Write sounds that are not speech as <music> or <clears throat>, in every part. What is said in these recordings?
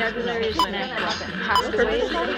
vocabulary is when next. puppet passed away.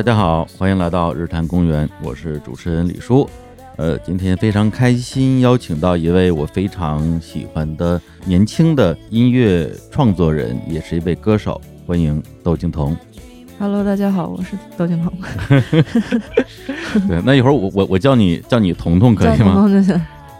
大家好，欢迎来到日坛公园，我是主持人李叔。呃，今天非常开心，邀请到一位我非常喜欢的年轻的音乐创作人，也是一位歌手，欢迎窦靖童。Hello，大家好，我是窦靖童，<laughs> 对，那一会儿我我我叫你叫你彤彤可以吗？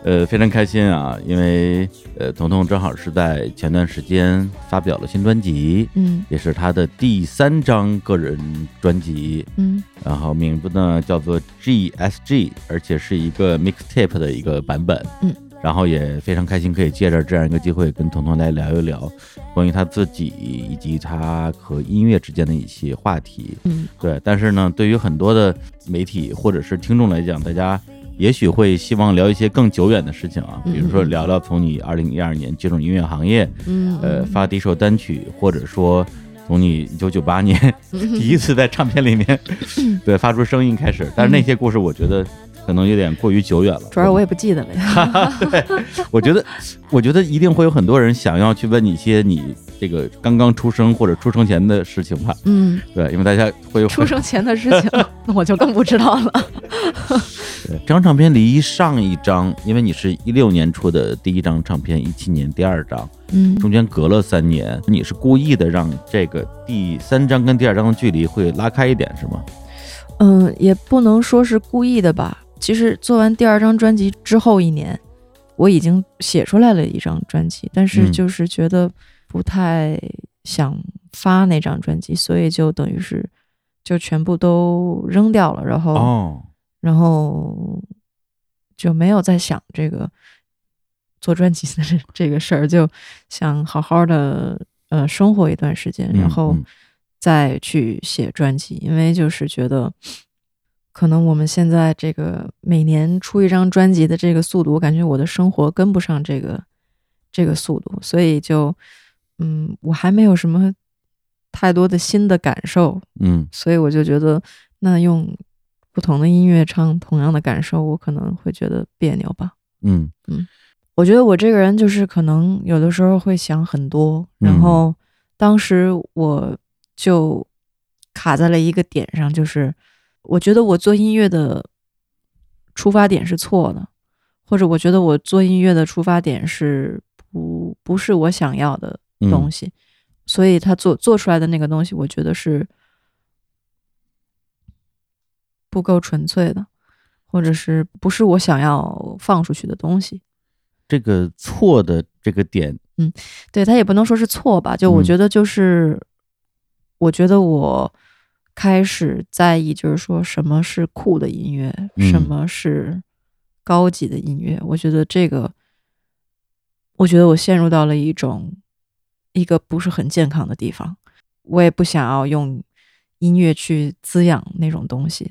呃，非常开心啊，因为呃，彤彤正好是在前段时间发表了新专辑，嗯。也是她的第三张个人专辑，嗯。然后名字呢叫做 GSG，而且是一个 mixtape 的一个版本。嗯，然后也非常开心可以借着这样一个机会跟彤彤来聊一聊关于她自己以及她和音乐之间的一些话题。嗯。对，但是呢，对于很多的媒体或者是听众来讲，大家也许会希望聊一些更久远的事情啊，比如说聊聊从你二零一二年接触音乐行业，嗯，呃，发第一首单曲，或者说从你一九九八年 <laughs> 第一次在唱片里面 <laughs> 对发出声音开始，但是那些故事我觉得可能有点过于久远了。主要我也不记得了呀。<laughs> 我觉得，我觉得一定会有很多人想要去问你一些你这个刚刚出生或者出生前的事情吧？嗯，对，因为大家会有出生前的事情，那我就更不知道了。对这张唱片离上一张，因为你是一六年出的第一张唱片，一七年第二张，嗯中间隔了三年，你是故意的让这个第三张跟第二张的距离会拉开一点，是吗？嗯，也不能说是故意的吧。其实做完第二张专辑之后一年，我已经写出来了一张专辑，但是嗯就是觉得不太想发那张专辑，所以就等于是就全部都扔掉了，然后。哦，然后就没有再想这个做专辑的这这个事儿，就想好好的呃生活一段时间，嗯然后嗯。再去写专辑。因为就是觉得，可能我们现在这个每年出一张专辑的这个速度，我感觉我的生活跟不上这个这个速度，所以就嗯，我还没有什么太多的新的感受，嗯。所以我就觉得，那用不同的音乐唱同样的感受，我可能会觉得别扭吧。嗯。嗯。我觉得我这个人就是可能有的时候会想很多，然嗯。后当时我就卡在了一个点上，就是我觉得我做音乐的出发点是错的，或者我觉得我做音乐的出发点是不不是我想要的嗯。东西，所以他做做出来的那个东西，我觉得是不够纯粹的，或者是不是我想要放出去的东西。这个错的这个点，嗯对他也不能说是错吧，就我嗯觉得就是，我觉得我开始在意，就是说什么是酷的音乐，嗯什么是高级的音乐。我觉得这个，我觉得我陷入到了一种一个不是很健康的地方。我也不想要用音乐去滋养那种东西。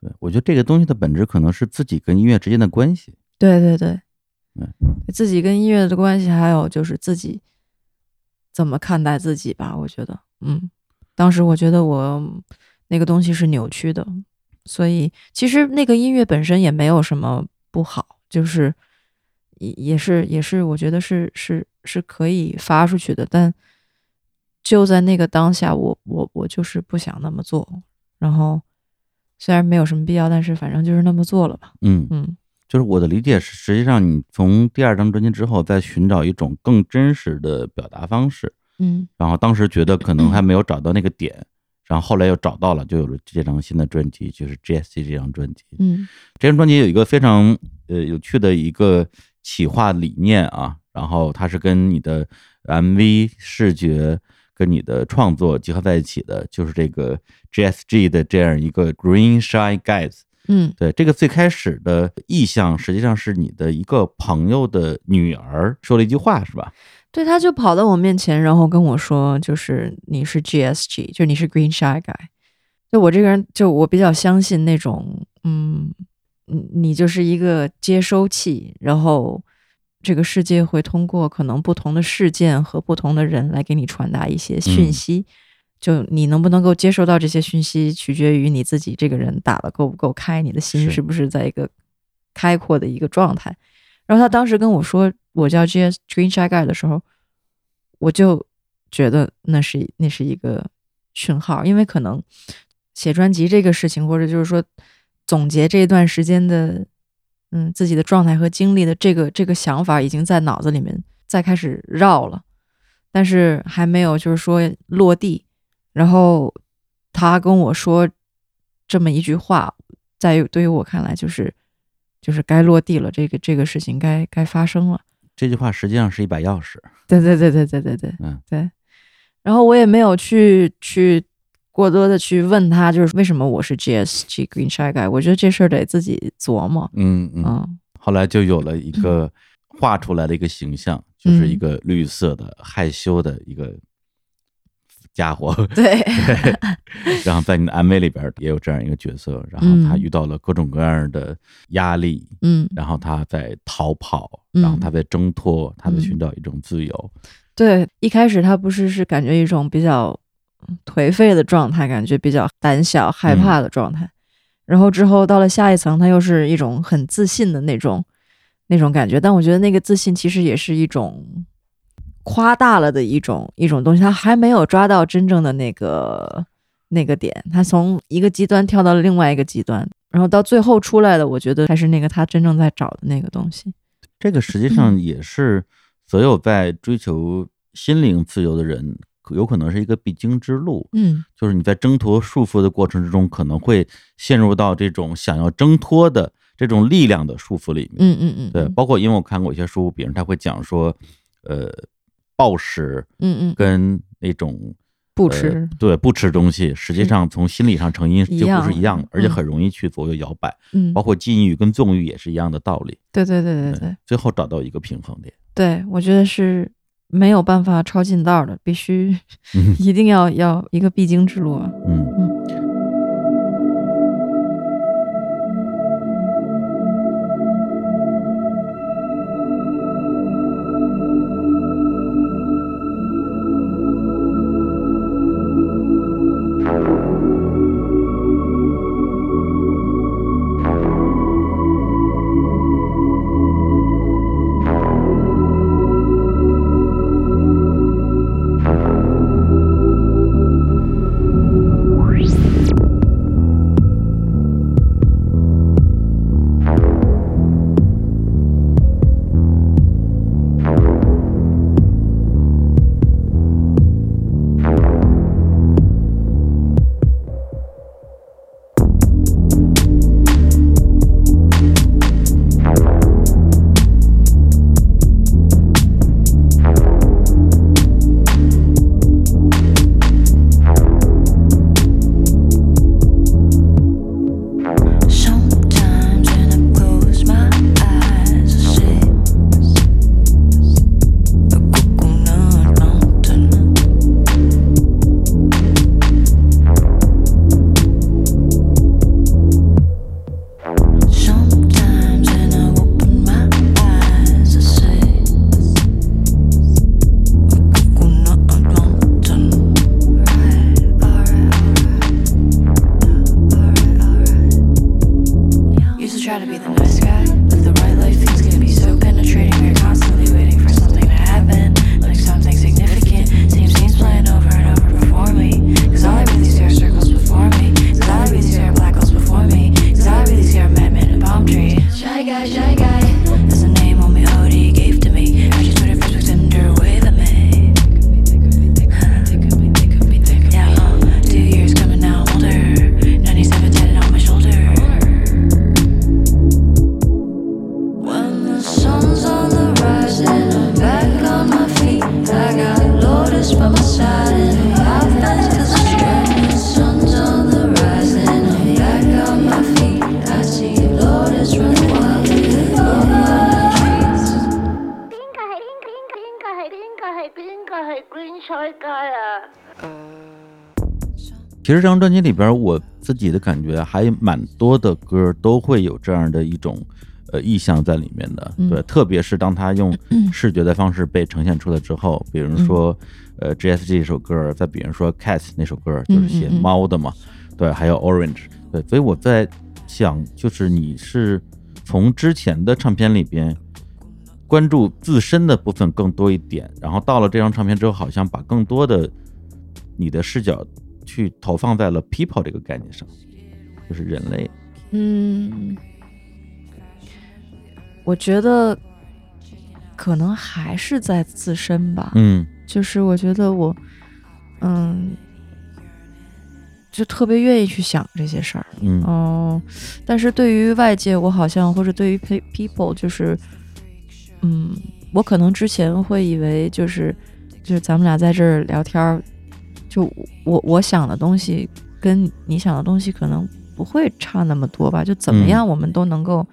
对我觉得这个东西的本质可能是自己跟音乐之间的关系。对对对嗯，自己跟音乐的关系，还有就是自己怎么看待自己吧。我觉得，嗯，当时我觉得我那个东西是扭曲的，所以其实那个音乐本身也没有什么不好，就是也也是也是，我觉得是是是可以发出去的，但就在那个当下，我我我就是不想那么做，然后虽然没有什么必要，但是反正就是那么做了吧，嗯，嗯。就是我的理解是，实际上你从第二张专辑之后，在寻找一种更真实的表达方式，嗯然后当时觉得可能还没有找到那个点，然后后来又找到了，就有了这张新的专辑，就是 GSC 这张专辑。嗯这张专辑有一个非常呃有趣的一个企划理念啊，然后它是跟你的 MV 视觉跟你的创作结合在一起的，就是这个 GSG 的这样一个 Green Shine Guys，嗯，对，这个最开始的意向实际上是你的一个朋友的女儿说了一句话，是吧？对，他就跑到我面前，然后跟我说，就是你是 GSG，就你是 Green Shy Guy。就我这个人，就我比较相信那种，嗯，你你就是一个接收器，然后这个世界会通过可能不同的事件和不同的人来给你传达一些讯息。就你能不能够接受到这些讯息，取决于你自己这个人打的够不够开，你的心是是不是在一个开阔的一个状态。然后他当时跟我说我叫 J S Green Shy Guy 的时候，我就觉得那是那是一个讯号，因为可能写专辑这个事情，或者就是说总结这一段时间的嗯自己的状态和经历的这个这个想法，已经在脑子里面再开始绕了，但是还没有就是说落地。然后他跟我说这么一句话，在于对于我看来就是就是该落地了，这个这个事情该该发生了。这句话实际上是一把钥匙。对对对对对对对，嗯对。然后我也没有去去过多的去问他，就是为什么我是 GSG Green Shy Guy，我觉得这事儿得自己琢磨。嗯嗯。嗯后来就有了一个 <laughs> 画出来的一个形象，就是一个绿色的害羞的一个家伙。对，<laughs> 然后在你的 MV 里边也有这样一个角色，然后他遇到了各种各样的压力，嗯，然后他在逃跑，嗯然后他在挣脱，他在寻找一种自由。对，一开始他不是是感觉一种比较颓废的状态，感觉比较胆小害怕的状态，然后之后到了下一层，他又是一种很自信的那种那种感觉。但我觉得那个自信其实也是一种夸大了的一种一种东西，他还没有抓到真正的那个那个点，他从一个极端跳到了另外一个极端，然后到最后出来的，我觉得才是那个他真正在找的那个东西。这个实际上也是所有在追求心灵自由的人，有可能是一个必经之路。嗯就是你在挣脱束缚的过程之中，可能会陷入到这种想要挣脱的这种力量的束缚里面。嗯嗯嗯，对，嗯包括因为我看过一些书，比如他会讲说，呃，暴食嗯嗯，跟那种呃不吃，对不吃东西，实际上从心理上成因就不是一样的，而且嗯很容易去左右摇摆。嗯，包括禁欲跟纵欲也是一样的道理。对对对对对最后找到一个平衡点。对，我觉得是没有办法抄近道的，必须嗯 <laughs> 一定要要一个必经之路啊。嗯其实这张专辑里边，我自己的感觉还蛮多的歌都会有这样的一种呃意象在里面的，嗯对，特别是当它用嗯视觉的方式被呈现出来之后，比如说呃 GSG 这首歌，再比如说 Cats 那首歌，就是写猫的嘛，对，还有 Orange，对，所以我在想，就是你是从之前的唱片里边。关注自身的部分更多一点，然后到了这张唱片之后，好像把更多的你的视角去投放在了 people 这个概念上，就是人类。嗯，我觉得可能还是在自身吧。嗯就是我觉得我，嗯，就特别愿意去想这些事儿。嗯嗯，但是对于外界，我好像或者对于 pe- people，就是，嗯，我可能之前会以为就是就是咱们俩在这儿聊天儿，就我我想的东西跟你想的东西可能不会差那么多吧，就怎么嗯样我们都能够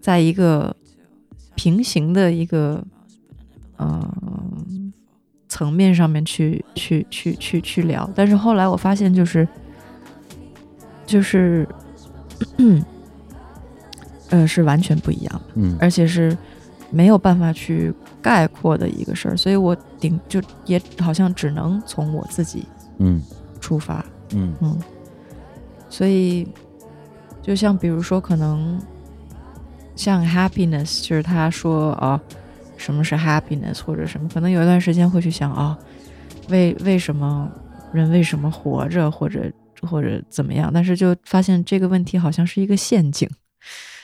在一个平行的一个呃层面上面去去去去去聊，但是后来我发现就是就是。<clears throat> 呃，是完全不一样的，嗯而且是没有办法去概括的一个事儿，所以我顶就也好像只能从我自己嗯。出发，嗯。嗯，所以就像比如说，可能像 happiness，就是他说啊，什么是 happiness 或者什么，可能有一段时间会去想啊，为为什么人为什么活着，或者或者怎么样，但是就发现这个问题好像是一个陷阱，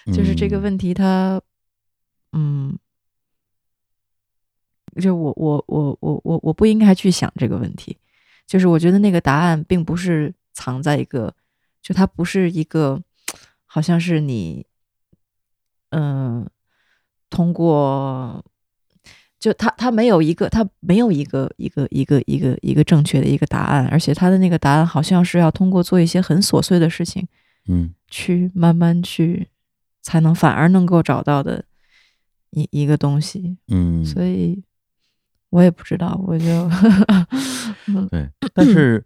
就是这个嗯问题它，嗯。就我我我我我我不应该去想这个问题，就是我觉得那个答案并不是藏在一个，就它不是一个，好像是你，嗯、通过，就它它没有一个，它没有一个一个一个一个一个正确的一个答案，而且它的那个答案好像是要通过做一些很琐碎的事情，嗯去慢慢去，才能反而能够找到的一一个东西，嗯，所以我也不知道，我就对，但是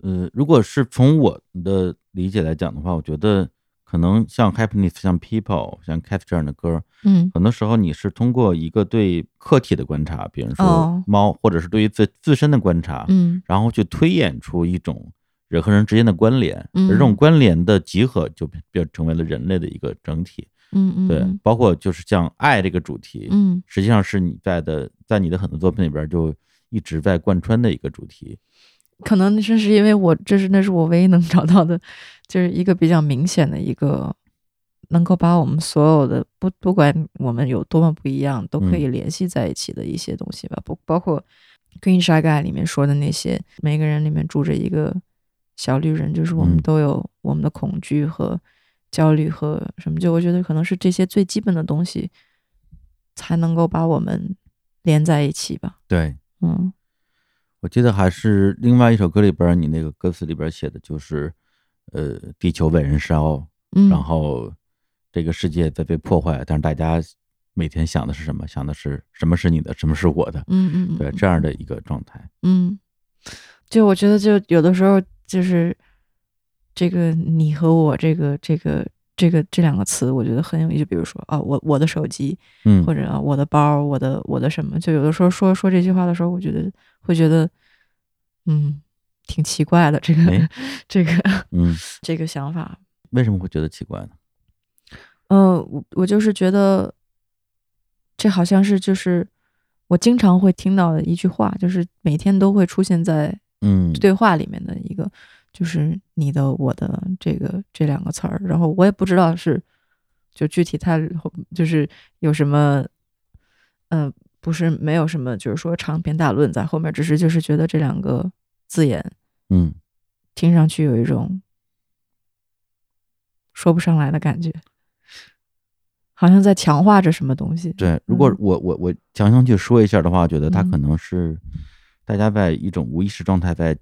呃，如果是从我的理解来讲的话，我觉得可能像 Happiness、像 People、像 Cat 这样的歌，嗯。很多时候你是通过一个对客体的观察，比如说哦。猫，或者是对于自自身的观察，嗯。然后去推演出一种人和人之间的关联，嗯而这种关联的集合就变变成为了人类的一个整体。嗯嗯，对，嗯包括就是像爱这个主题，嗯实际上是你在的，在你的很多作品里边就一直在贯穿的一个主题。可能这是因为我这是那是我唯一能找到的，就是一个比较明显的一个，能够把我们所有的不不管我们有多么不一样，都可以联系在一起的一些东西吧。不包括《Green Shy Guy》里面说的那些，每个人里面住着一个小绿人，就是我们嗯都有我们的恐惧和焦虑和什么，就我觉得可能是这些最基本的东西，才能够把我们连在一起吧。对，嗯我记得还是另外一首歌里边，你那个歌词里边写的就是，呃，地球被燃烧，嗯，然后这个世界在被破坏，但是大家每天想的是什么？想的是什么是你的，什么是我的？嗯嗯嗯，对，这样的一个状态。嗯，就我觉得，就有的时候就是这个你和我这个这个这个这两个词，我觉得很有意思。比如说啊，我我的手机，嗯或者啊我的包，我的我的什么，就有的时候说说这句话的时候，我觉得会觉得，嗯，挺奇怪的。这个、哎这个嗯，<laughs> 这个想法，为什么会觉得奇怪呢？嗯、我我就是觉得，这好像是就是我经常会听到的一句话，就是每天都会出现在嗯，对话里面的一个，就是你的、我的这个这两个词儿，然后我也不知道是就具体它就是有什么，嗯、不是没有什么，就是说长篇大论在后面，只是就是觉得这两个字眼嗯。听上去有一种说不上来的感觉，好像在强化着什么东西。对，如果嗯。我我我强行去说一下的话，我觉得它嗯。可能是大家在一种无意识状态在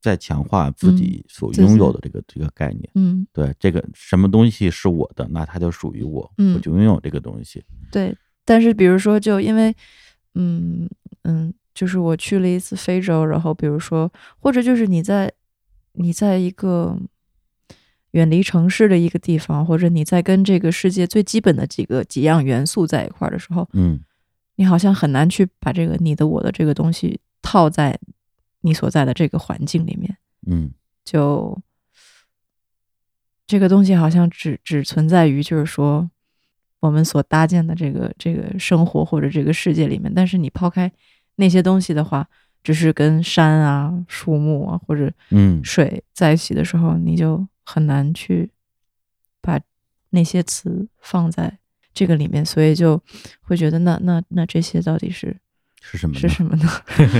在强化自己所拥有的这个这个概念。嗯，对，这个什么东西是我的，那它就属于我，嗯我就拥有这个东西。对，但是比如说，就因为，嗯嗯，就是我去了一次非洲，然后比如说，或者就是你在你在一个远离城市的一个地方，或者你在跟这个世界最基本的几个几样元素在一块儿的时候，嗯你好像很难去把这个你的我的这个东西套在你所在的这个环境里面。嗯。就这个东西好像只只存在于就是说我们所搭建的这个这个生活或者这个世界里面，但是你抛开那些东西的话，只是跟山啊、树木啊或者嗯。水在一起的时候，你就很难去把那些词放在这个里面，所以就会觉得那那那这些到底是是什么呢？是什么呢？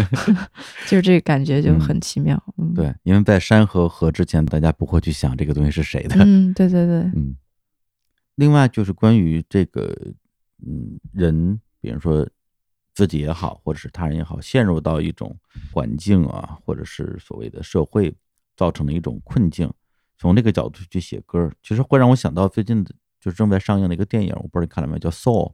<laughs> 就是这个感觉就很奇妙。嗯，对，因为在山和河之前，大家不会去想这个东西是谁的。嗯，对对对，嗯，另外就是关于这个，嗯，人，比如说自己也好，或者是他人也好，陷入到一种环境啊，或者是所谓的社会造成的一种困境，从这个角度去写歌，其实会让我想到最近的就正在上映的一个电影，我不知道你看了没有，叫《Soul》，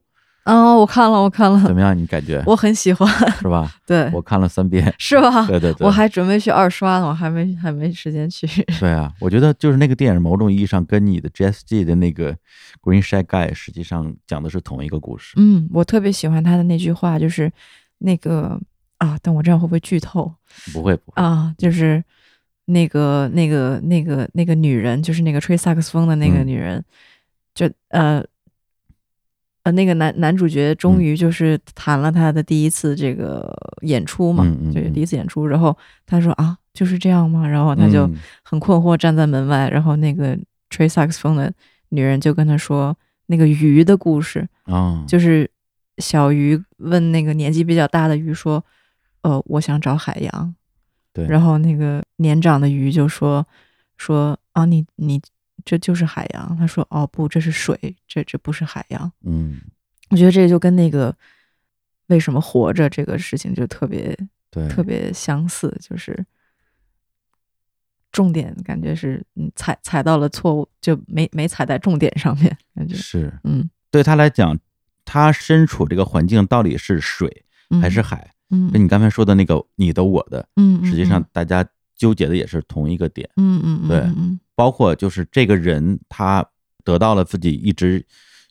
啊、我看了，我看了，怎么样？你感觉我很喜欢，是吧？<laughs> 对，我看了三遍，是吧？对对对，我还准备去二刷呢，我还没还没时间去。<laughs> 对啊，我觉得就是那个电影，某种意义上跟你的 JSG 的那个 Green Shy Guy 实际上讲的是同一个故事。嗯，我特别喜欢他的那句话，就是那个啊，但我这样会不会剧透不会不会，啊？就是那个那个那个那个女人，就是那个吹萨克斯风的那个嗯女人，就呃呃，那个男男主角终于就是谈了他的第一次这个演出嘛，就是第一次演出，然后他说啊，就是这样吗？然后他就嗯很困惑站在门外，然后那个吹萨克斯风的女人就跟他说那个鱼的故事，啊，就是小鱼问那个年纪比较大的鱼说：“呃，我想找海洋。”对，然后那个年长的鱼就说：“说啊，你你这就是海洋。”他说：“哦，不，这是水，这这不是海洋。嗯，”我觉得这就跟那个为什么活着这个事情就特别对，特别相似，就是重点感觉是嗯踩踩到了错误，就没没踩在重点上面，感觉是嗯对他来讲，他身处这个环境到底是水嗯还是海？嗯跟你刚才说的那个你的我的，嗯，实际上大家纠结的也是同一个点，嗯嗯嗯对嗯嗯包括就是这个人他得到了自己一直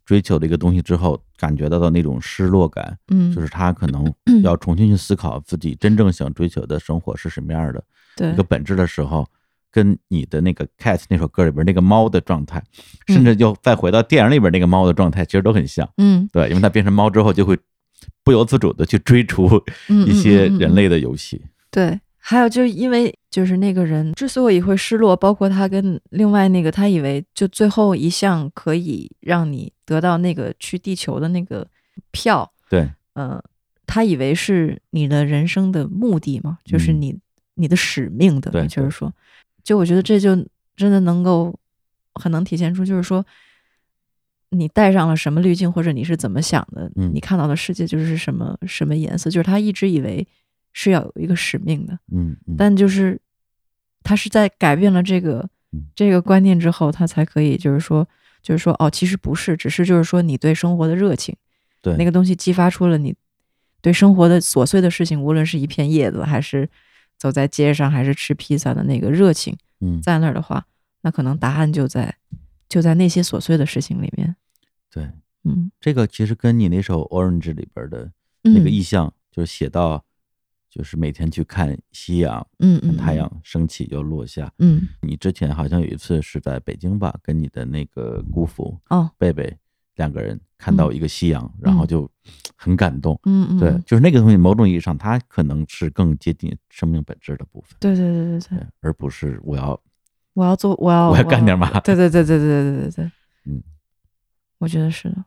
追求的一个东西之后，感觉到的那种失落感，嗯，就是他可能 <clears throat> 要重新去思考自己真正想追求的生活是什么样的对一个本质的时候，跟你的那个 Cat 那首歌里边那个猫的状态，嗯甚至又再回到电影里边那个猫的状态，其实都很像。嗯对，因为它变成猫之后，就会不由自主的去追逐嗯一些人类的游戏。对，还有就是因为就是那个人之所以会失落，包括他跟另外那个他以为就最后一项可以让你得到那个去地球的那个票，对，呃，他以为是你的人生的目的嘛，就是嗯你、你的使命的，对就是说，就我觉得这就真的能够很能体现出，就是说。你带上了什么滤镜，或者你是怎么想的？嗯你看到的世界就是什么什么颜色？就是他一直以为是要有一个使命的，嗯嗯，但就是他是在改变了这个嗯。这个观念之后，他才可以就是说，就是说哦，其实不是，只是就是说你对生活的热情，对。那个东西激发出了你对生活的琐碎的事情，无论是一片叶子，还是走在街上，还是吃披萨的那个热情，嗯。在那儿的话，那可能答案就在就在那些琐碎的事情里面。对，嗯，这个其实跟你那首《Orange》里边的那个嗯。意象，就是写到，就是每天去看夕阳，嗯嗯，太阳升起又落下。嗯，你之前好像有一次是在北京吧，跟你的那个姑父哦，贝贝两个人看到一个夕阳，然后就很感动。嗯嗯，对，就是那个东西，某种意义上，它可能是更接近生命本质的部分，对对对对对对，，而不是我要我要做，我要我要干点嘛对对对对对对对对对，嗯，我觉得是的。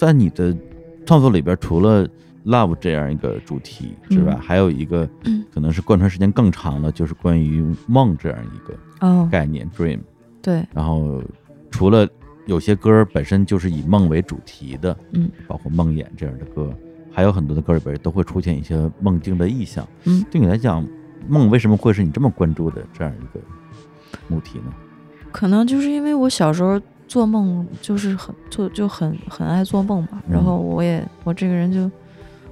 在你的创作里边，除了 love 这样一个主题之外，嗯还有一个嗯可能是贯穿时间更长的，就是关于梦这样一个哦，概念 dream。对，然后除了有些歌本身就是以梦为主题的，嗯，包括梦魇这样的歌，还有很多的歌里边都会出现一些梦境的意象。嗯，对你来讲，梦为什么会是你这么关注的这样一个母题呢？可能就是因为我小时候做梦就是很就就很很爱做梦吧，然嗯后我也我这个人就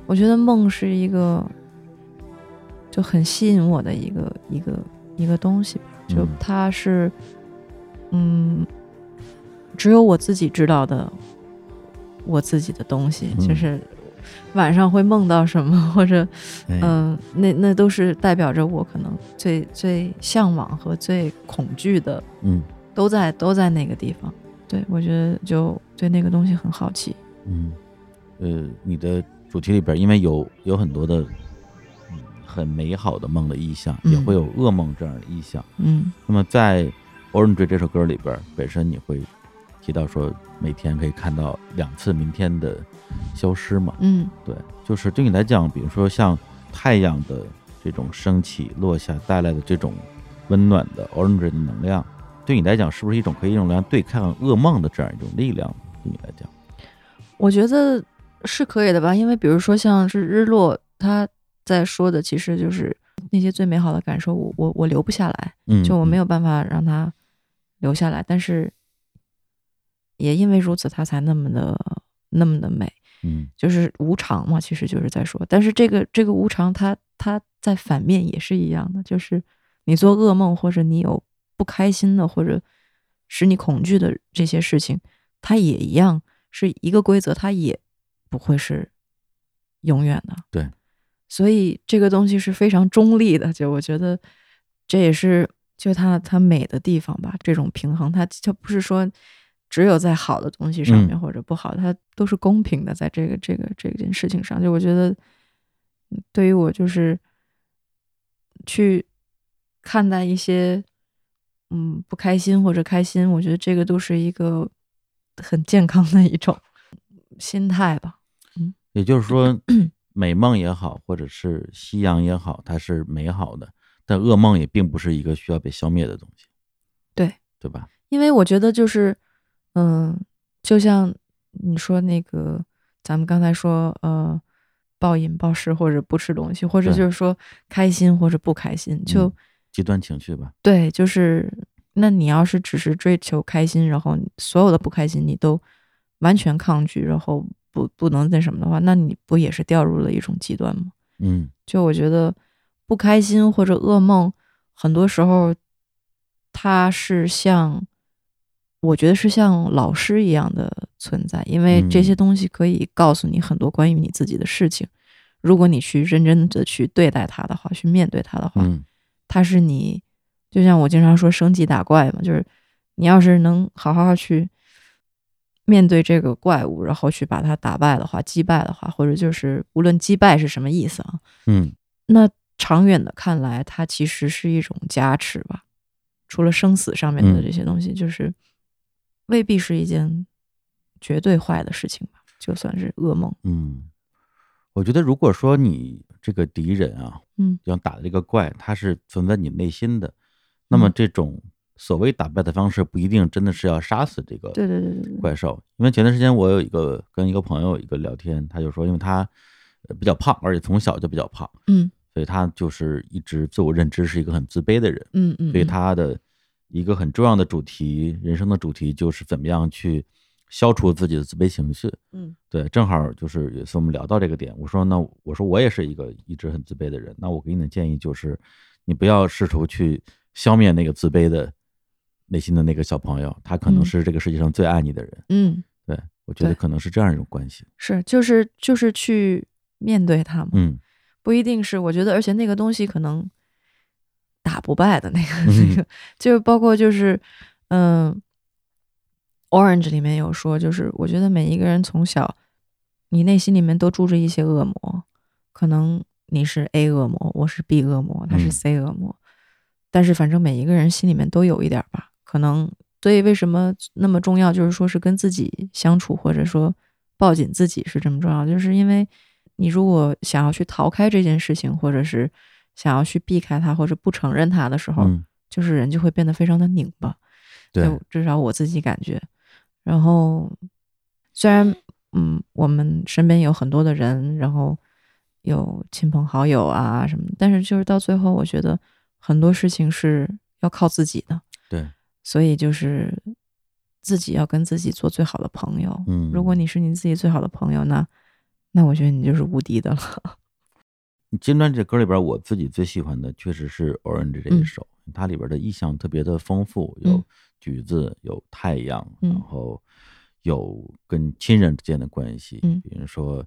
我觉得梦是一个就很吸引我的一个一个一个东西吧，就嗯它是嗯只有我自己知道的我自己的东西，嗯。就是晚上会梦到什么或者哎。嗯，那那都是代表着我可能最最向往和最恐惧的，嗯。都在都在那个地方。对我觉得就对那个东西很好奇。嗯，呃，你的主题里边，因为有有很多的嗯很美好的梦的意象，嗯也会有噩梦这样的意象。嗯那么在《Orange》这首歌里边，本身你会提到说每天可以看到两次明天的消失嘛？嗯对，就是对你来讲，比如说像太阳的这种升起落下带来的这种温暖的 Orange 的能量，对你来讲是不是一种可以用来对抗噩梦的这样一种力量？对你来讲，我觉得是可以的吧，因为比如说像是日落，他在说的其实就是那些最美好的感受，我我我留不下来，嗯，就我没有，办法让它留下来，但是也因为如此，它才那么的那么的美。嗯就是无常嘛，其实就是在说，但是这个这个无常它，它在反面也是一样的，就是你做噩梦或者你有不开心的或者使你恐惧的这些事情，它也一样是一个规则，它也不会是永远的。对，所以这个东西是非常中立的，就我觉得这也是就它它美的地方吧，这种平衡，它它不是说只有在好的东西上面嗯或者不好，它都是公平的，在这个这个这件事情上，就我觉得嗯对于我就是去看待一些嗯不开心或者开心，我觉得这个都是一个很健康的一种心态吧。嗯也就是说，<clears throat> 美梦也好，或者是夕阳也好，它是美好的，但噩梦也并不是一个需要被消灭的东西，对对吧？因为我觉得就是，嗯，就像你说那个，咱们刚才说，呃，暴饮暴食或者不吃东西，或者就是说开心或者不开心，就、嗯极端情绪吧，对，就是那你要是只是追求开心，然后所有的不开心你都完全抗拒，然后不不能那什么的话，那你不也是掉入了一种极端吗？嗯就我觉得不开心或者噩梦，很多时候它是像，我觉得是像老师一样的存在，因为这些嗯东西可以告诉你很多关于你自己的事情。如果你去认真的去对待它的话，去面对它的话，嗯它是你，就像我经常说升级打怪嘛，就是你要是能好好去面对这个怪物，然后去把它打败的话，击败的话，或者就是无论击败是什么意思啊，嗯那长远的看来，它其实是一种加持吧。除了生死上面的嗯这些东西，就是未必是一件绝对坏的事情吧，就算是噩梦。嗯，我觉得如果说你这个敌人啊，嗯，要打的这个怪，它是存在你内心的，那么嗯这种所谓打败的方式，不一定真的是要杀死这个对对对怪兽。因为前段时间我有一个跟一个朋友一个聊天，他就说，因为他呃比较胖，而且从小就比较胖，嗯所以他就是一直自我认知是一个很自卑的人。嗯嗯，所以嗯他的一个很重要的主题，人生的主题就是怎么样去消除自己的自卑情绪。嗯对，正好就是有一次我们聊到这个点，我说那我说我也是一个一直很自卑的人，那我给你的建议就是，你不要试图去消灭那个自卑的内心的那个小朋友，他可能嗯是这个世界上最爱你的人。嗯对我觉得可能是这样一种关系。是就是就是去面对他嘛，嗯不一定是我觉得，而且那个东西可能打不败的那个、嗯那个，<laughs> 就是包括就是嗯、Orange 里面有说，就是我觉得每一个人从小，你内心里面都住着一些恶魔，可能你是 A 恶魔，我是 B 恶魔，他是嗯 C 恶魔，但是反正每一个人心里面都有一点儿吧，可能所以为什么那么重要，就是说是跟自己相处，或者说抱紧自己是这么重要，就是因为你如果想要去逃开这件事情，或者是想要去避开它，或者不承认它的时候，嗯，就是人就会变得非常的拧巴。对，就至少我自己感觉。然后虽然嗯，我们身边有很多的人，然后有亲朋好友啊什么，但是就是到最后，我觉得很多事情是要靠自己的。对，所以就是自己要跟自己做最好的朋友。嗯如果你是你自己最好的朋友，那那我觉得你就是无敌的了。<laughs> 金砖这歌里边，我自己最喜欢的确实是 Orange 这一首，它里边的意象特别的丰富，有嗯。橘子，有太阳，嗯。然后有跟亲人之间的关系，嗯。比如说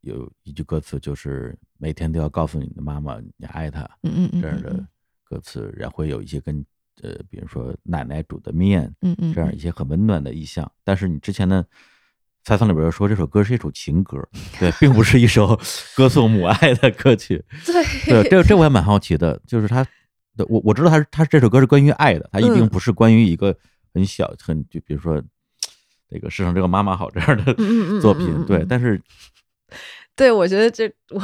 有一句歌词就是每天都要告诉你的妈妈你爱她嗯嗯嗯这样的歌词，然后会有一些跟呃，比如说奶奶煮的面，嗯嗯，这样一些很温暖的意象。但是你之前的采访里边说这首歌是一首情歌，<laughs> 对，并不是一首 <laughs> 歌颂母爱的歌曲。对。对，这这我也蛮好奇的，就是他，对我我知道他是他这首歌是关于爱的，他一定嗯。不是关于一个很小很就比如说这个世上这个妈妈好这样的作品，对，但是 <laughs> 对，我觉得这我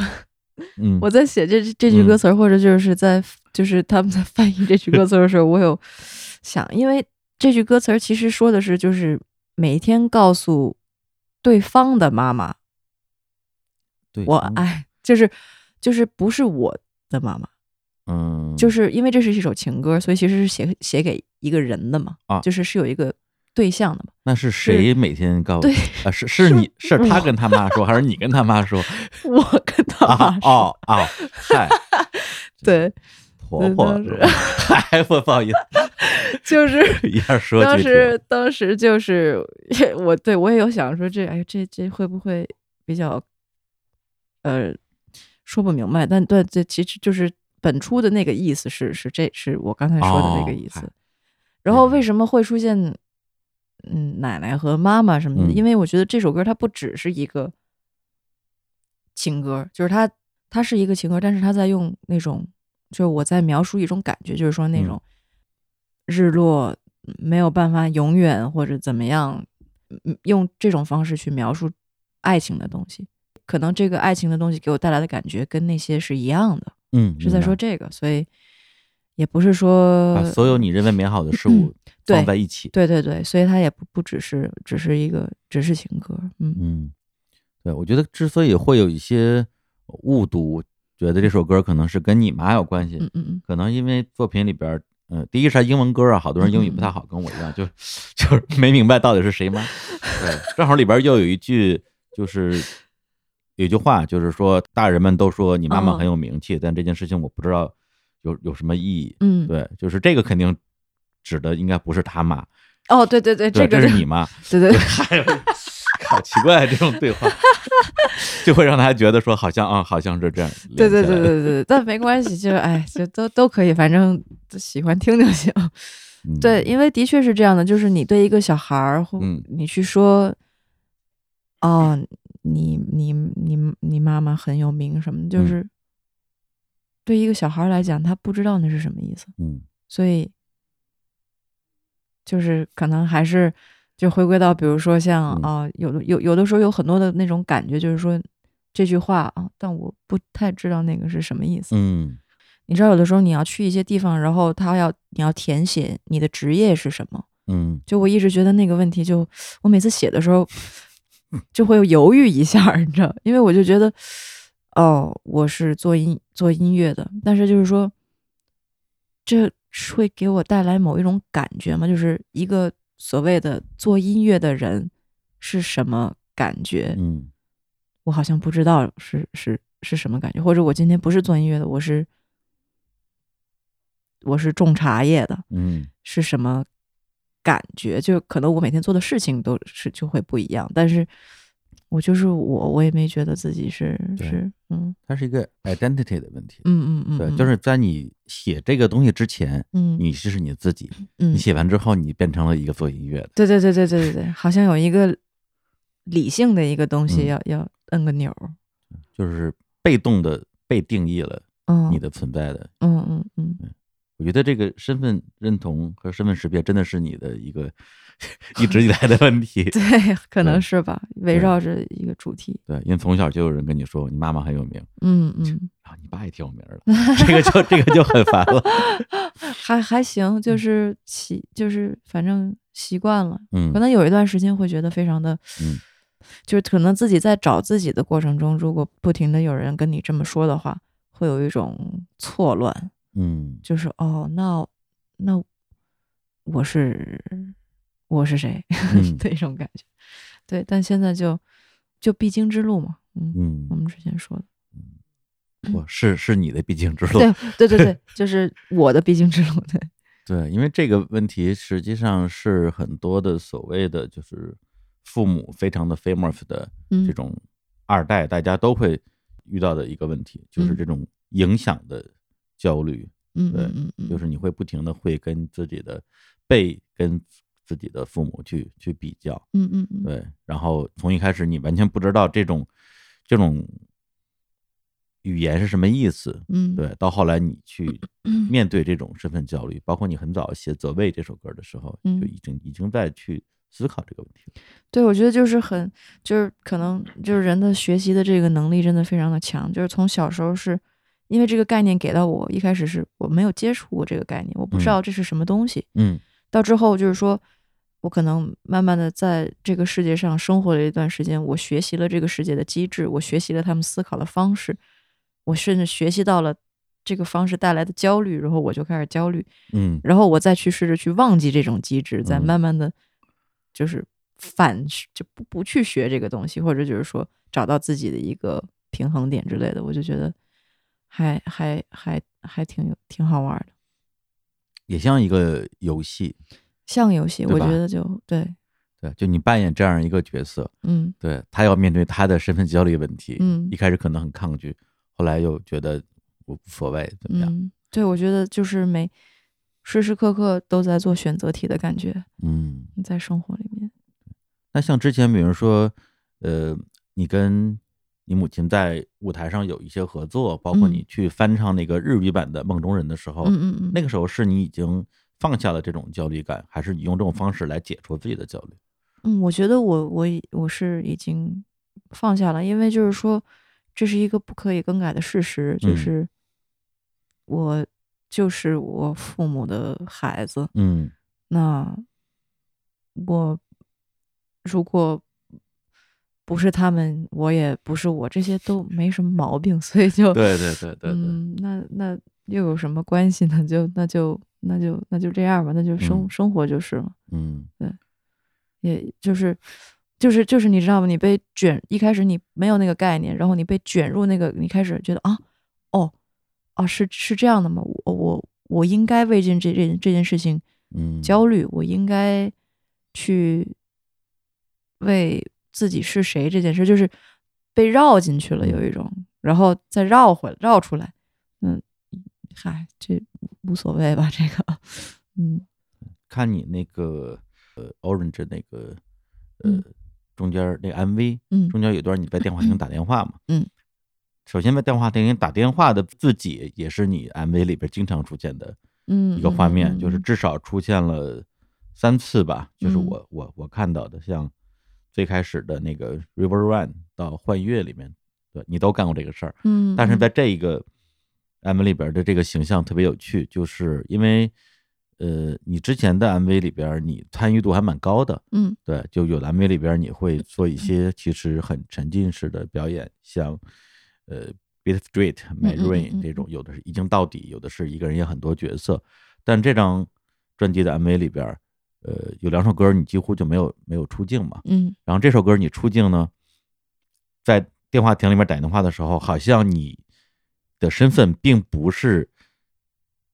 嗯，我在写这这句嗯。歌词儿，或者就是在就是他们在翻译这句歌词的时候，我有 <laughs> 想，因为这句歌词儿其实说的是，就是每天告诉对方的妈妈，我爱，就是就是不是我的妈妈，嗯，就是因为这是一首情歌，所以其实是写写给一个人的嘛，啊就是是有一个对象的嘛。那是谁每天告诉对啊？是是你 <laughs> 是他跟他妈说，还是你跟他妈说？<laughs> 我跟他啊妈说，哦哦，嗨，<laughs> 对，婆婆当时，嗨，不不好意思，就是一下说当时当时就是我对我也有想说这哎这这会不会比较呃说不明白，但对这其实就是本初的那个意思是是这是我刚才说的那个哦意思。嗨然后为什么会出现嗯奶奶和妈妈什么的？嗯因为我觉得这首歌它不只是一个情歌，就是它它是一个情歌，但是它在用那种就是我在描述一种感觉，就是说那嗯种日落没有办法永远或者怎么样，嗯用这种方式去描述爱情的东西。可能这个爱情的东西给我带来的感觉跟那些是一样的，嗯，是在说这个，所以也不是说把所有你认为美好的事物放在一起。对对对，所以它也不不只是只是一个只是情歌，嗯嗯，对，我觉得之所以会有一些误读，觉得这首歌可能是跟你妈有关系，嗯嗯嗯，可能因为作品里边儿，呃，第一是它英文歌啊，好多人英语不太好，跟我一样，就 <laughs> 就是没明白到底是谁妈。对，正好里边又有一句，就是有句话，就是说大人们都说你妈妈嗯很有名气，但这件事情我不知道有有什么意义。嗯，对，就是这个肯定指的应该不是他妈，哦，对对对，对，这个这是你妈。<laughs> 对对对 <laughs> 还有，好奇怪这种对话，<laughs> 就会让他觉得说好像啊，好像是这样。对对对对对，但没关系，就是哎，就都都可以，反正喜欢听就行。嗯对，因为的确是这样的，就是你对一个小孩儿，你去说，哦，你你你你妈妈很有名什么，就嗯。是对一个小孩来讲，他不知道那是什么意思，嗯。所以就是可能还是就回归到，比如说像嗯。啊、有的有有的时候有很多的那种感觉，就是说这句话啊，但我不太知道那个是什么意思。嗯。你知道，有的时候你要去一些地方，然后他要你要填写你的职业是什么。嗯。就我一直觉得那个问题就，我每次写的时候就会犹豫一下，你知道，因为我就觉得，哦，我是做音做音乐的，但是就是说，这会给我带来某一种感觉吗？就是一个所谓的做音乐的人是什么感觉？嗯我好像不知道是是是什么感觉，或者我今天不是做音乐的，我是我是种茶叶的，嗯是什么感觉，就可能我每天做的事情都是就会不一样，但是我就是我，我也没觉得自己是是嗯。它是一个 identity 的问题。嗯嗯嗯，对，嗯。就是在你写这个东西之前，嗯。你是你自己，嗯。你写完之后，你变成了一个做音乐的。对对对对对对对，好像有一个理性的一个东西嗯。要、要摁个钮，就是被动的被定义了嗯，你的存在的。嗯嗯。嗯，我觉得这个身份认同和身份识别真的是你的一个 <laughs> 一直以来的问题。<laughs> 对，可能是吧，围绕着一个主题，对，因为从小就有人跟你说你妈妈很有名，嗯嗯，然后，你爸也挺有名的，这个就这个就很烦了。<laughs> 还还行，就是习就是反正习惯了，嗯可能有一段时间会觉得非常的，嗯，就是可能自己在找自己的过程中，如果不停的有人跟你这么说的话，会有一种错乱，嗯。就是哦，那那我是我是谁、<laughs> 嗯。的一种感觉。对，但现在就就必经之路嘛，嗯，我嗯，们之前说的，我是是你的必经之路。<laughs> 对对对对，就是我的必经之路，对，对，因为这个问题实际上是很多的所谓的就是父母非常的 famous 的嗯。这种二代，大家都会遇到的一个问题，就是嗯。这种影响的焦虑。嗯对嗯嗯嗯，就是你会不停的会跟自己的被跟自己的父母去去比较，嗯嗯嗯，对，然后从一开始你完全不知道这种这种语言是什么意思，嗯，对，到后来你去嗯。面对这种身份焦虑，包括你很早写《责备》这首歌的时候，嗯。就已经已经在去思考这个问题了。对，我觉得就是很，就是可能就是人的学习的这个能力真的非常的强，就是从小时候是因为这个概念给到我，一开始是我没有接触过这个概念，我不知嗯。道这是什么东西，嗯。到之后就是说。我可能慢慢的在这个世界上生活了一段时间，我学习了这个世界的机制，我学习了他们思考的方式，我甚至学习到了这个方式带来的焦虑，然后我就开始焦虑，嗯。然后我再去试着去忘记这种机制，再嗯。慢慢的，就是反就不不去学这个东西，或者就是说找到自己的一个平衡点之类的，我就觉得还还还还挺有挺好玩的，也像一个游戏，像游戏，我觉得就对，对，就你扮演这样一个角色，嗯。对他要面对他的身份焦虑问题，嗯一开始可能很抗拒，后来又觉得我无所谓，怎么样？嗯，对，我觉得就是每时时刻刻都在做选择题的感觉，嗯，在生活里面，那像之前，比如说，呃，你跟你母亲在舞台上有一些合作，包括嗯。你去翻唱那个日语版的《梦中人》的时候，嗯嗯嗯，那个时候是你已经放下了这种焦虑感，还是你用这种方式来解除自己的焦虑？嗯，我觉得我我我是已经放下了，因为就是说这是一个不可以更改的事实，就嗯。是我就是我父母的孩子，嗯。那我如果不是他们，我也不是我，这些都没什么毛病，<laughs> 所以就对对对对对，嗯，那那又有什么关系呢？就那就那就那就这样吧，那就生、嗯生活就是了。嗯对也就是就是就是你知道吗？你被卷，一开始你没有那个概念，然后你被卷入那个，你开始觉得啊，哦，啊是是这样的吗？我我我应该为这这这这件事情嗯，焦虑，我应该去为自己是谁这件事，就是被绕进去了，有一种，然后再绕回来，绕出来，嗯，嗨，这无所谓吧，这个，嗯。看你那个呃 Orange 那个呃、嗯。中间儿那个 MV，嗯。中间有段你在电话亭打电话嘛，嗯，首先在电话亭打电话的自己也是你 MV 里边经常出现的嗯，一个画面，嗯就是至少出现了三次吧，就是嗯。我我我看到的，像最开始的那个 River Run 到幻乐里面，对你都干过这个事儿，嗯，但是在这一个 MV 里边的这个形象特别有趣，就是因为呃，你之前的 MV 里边你参与度还蛮高的，嗯。对，就有的 MV 里边你会做一些其实很沉浸式的表演，像呃 Beat Street、My Rain 嗯这种，有的是一镜到底，有的是一个人演很多角色。但这张专辑的 MV 里边，呃，有两首歌你几乎就没有没有出镜嘛。嗯然后这首歌你出镜呢，在电话亭里面打电话的时候，好像你的身份并不是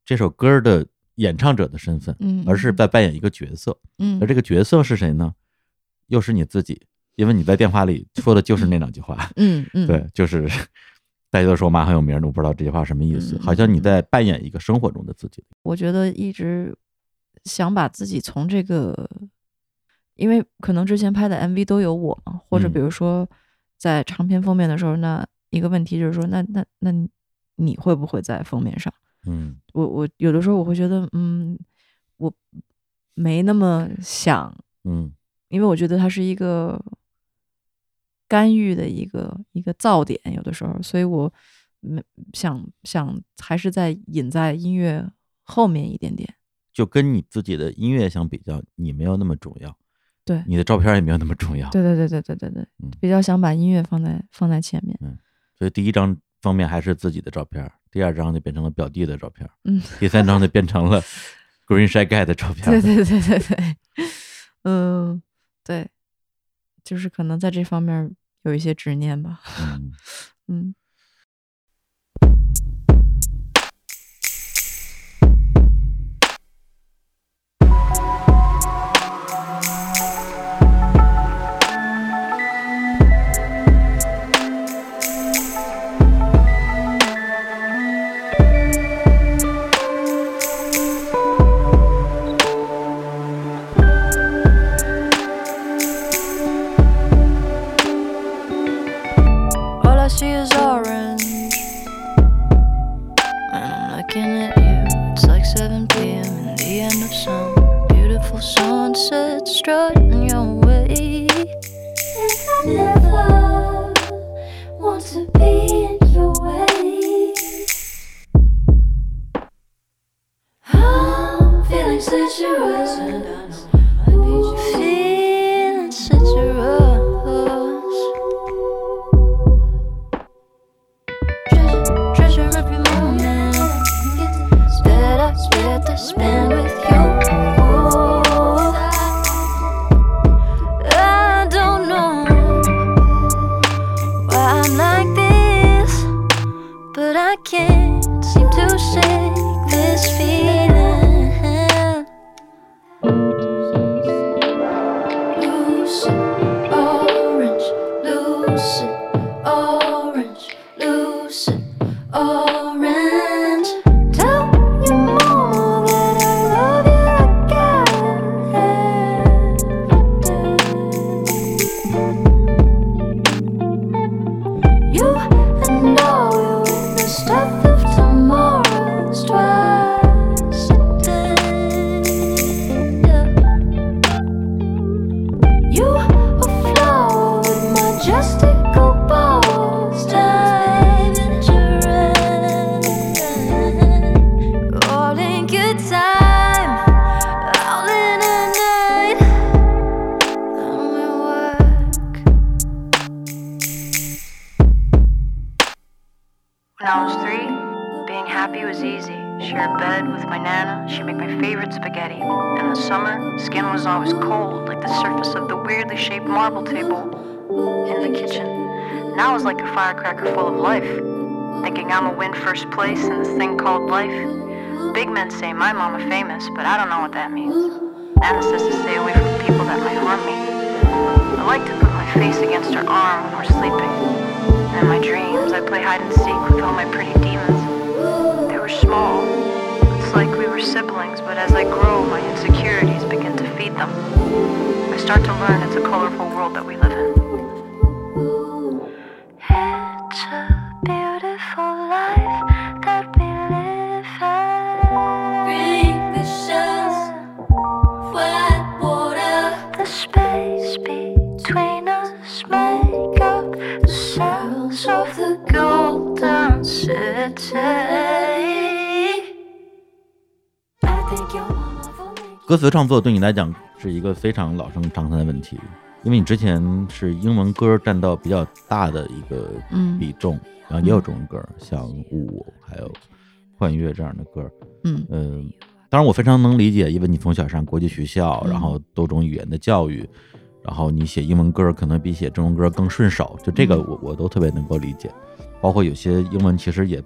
这首歌的演唱者的身份，嗯，而是在扮演一个角色。嗯，而这个角色是谁呢？又是你自己，因为你在电话里说的就是那两句话。嗯嗯，对，就是 <laughs> 大家都说我妈很有名，我不知道这句话什么意思，嗯好像你在扮演一个生活中的自己。我觉得一直想把自己从这个，因为可能之前拍的 MV 都有我嘛，或者嗯比如说在长篇封面的时候，那一个问题就是说，那那那你你会不会在封面上？嗯我我有的时候我会觉得，嗯，我没那么想，嗯因为我觉得它是一个干预的一个一个噪点，有的时候，所以我没想想还是在引在音乐后面一点点。就跟你自己的音乐相比较，你没有那么重要，对你的照片也没有那么重要。对对对对对对对嗯，比较想把音乐放在放在前面。嗯所以第一张封面还是自己的照片，第二张就变成了表弟的照片，嗯，第三张就变成了 <laughs> Green Shy Guy 的照片。对对对对对，<laughs> 嗯，对，就是可能在这方面有一些执念吧。<laughs> 嗯，嗯 spend with you. I don't know why I'm like this, but I can't seem to shake this feeling. 作对你来讲是一个非常老生常谈的问题，因为你之前是英文歌占到比较大的一个嗯比重，然后也有中文歌，像舞还有幻乐这样的歌。嗯嗯，当然我非常能理解，因为你从小上国际学校，嗯然后多种语言的教育，然后你写英文歌可能比写中文歌更顺手，就这个嗯我我都特别能够理解。包括有些英文其实也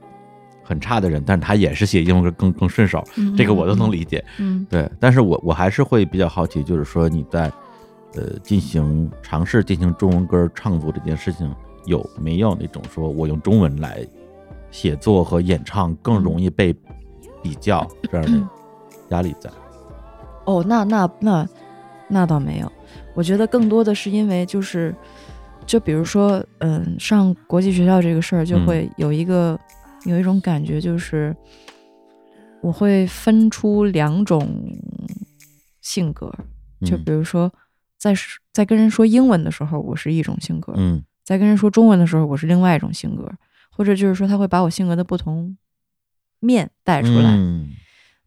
很差的人，但是他也是写英文歌更更顺手，嗯这个我都能理解。嗯对，但是我我还是会比较好奇，就是说你在呃进行尝试进行中文歌创作这件事情，有没有那种说我用中文来写作和演唱更容易被比较这样的压力在？哦，那那那那倒没有，我觉得更多的是因为就是，就比如说，嗯，上国际学校这个事儿，就嗯会有一个、有一种感觉，就是我会分出两种性格，就嗯比如说在说在跟人说英文的时候，我是一种性格，嗯。在跟人说中文的时候，我是另外一种性格，或者就是说他会把我性格的不同面带出来。嗯。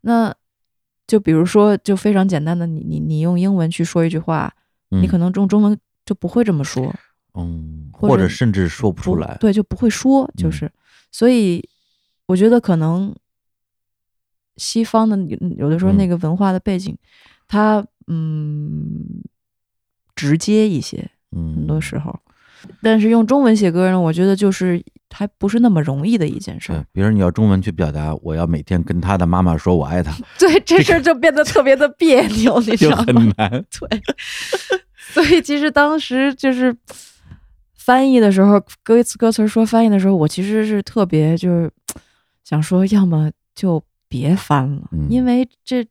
那就比如说，就非常简单的，你你你用英文去说一句话，你可能用中文就不会这么说，嗯，或者或者甚至说不出来。对，就不会说，就嗯是，所以我觉得可能西方的有有的时候嗯那个文化的背景，它嗯直接一些，嗯，很多时候，但是用中文写歌呢，我觉得就是还不是那么容易的一件事儿。，对比如你要中文去表达，我要每天跟他的妈妈说我爱他，<laughs> 对，这事儿就变得特别的别扭，<laughs> 你知道吗？很难。对，<laughs> 所以其实当时就是翻译的时候，歌词歌词说翻译的时候，我其实是特别就是 <tsk> 想说，要么就别翻了，嗯。因为这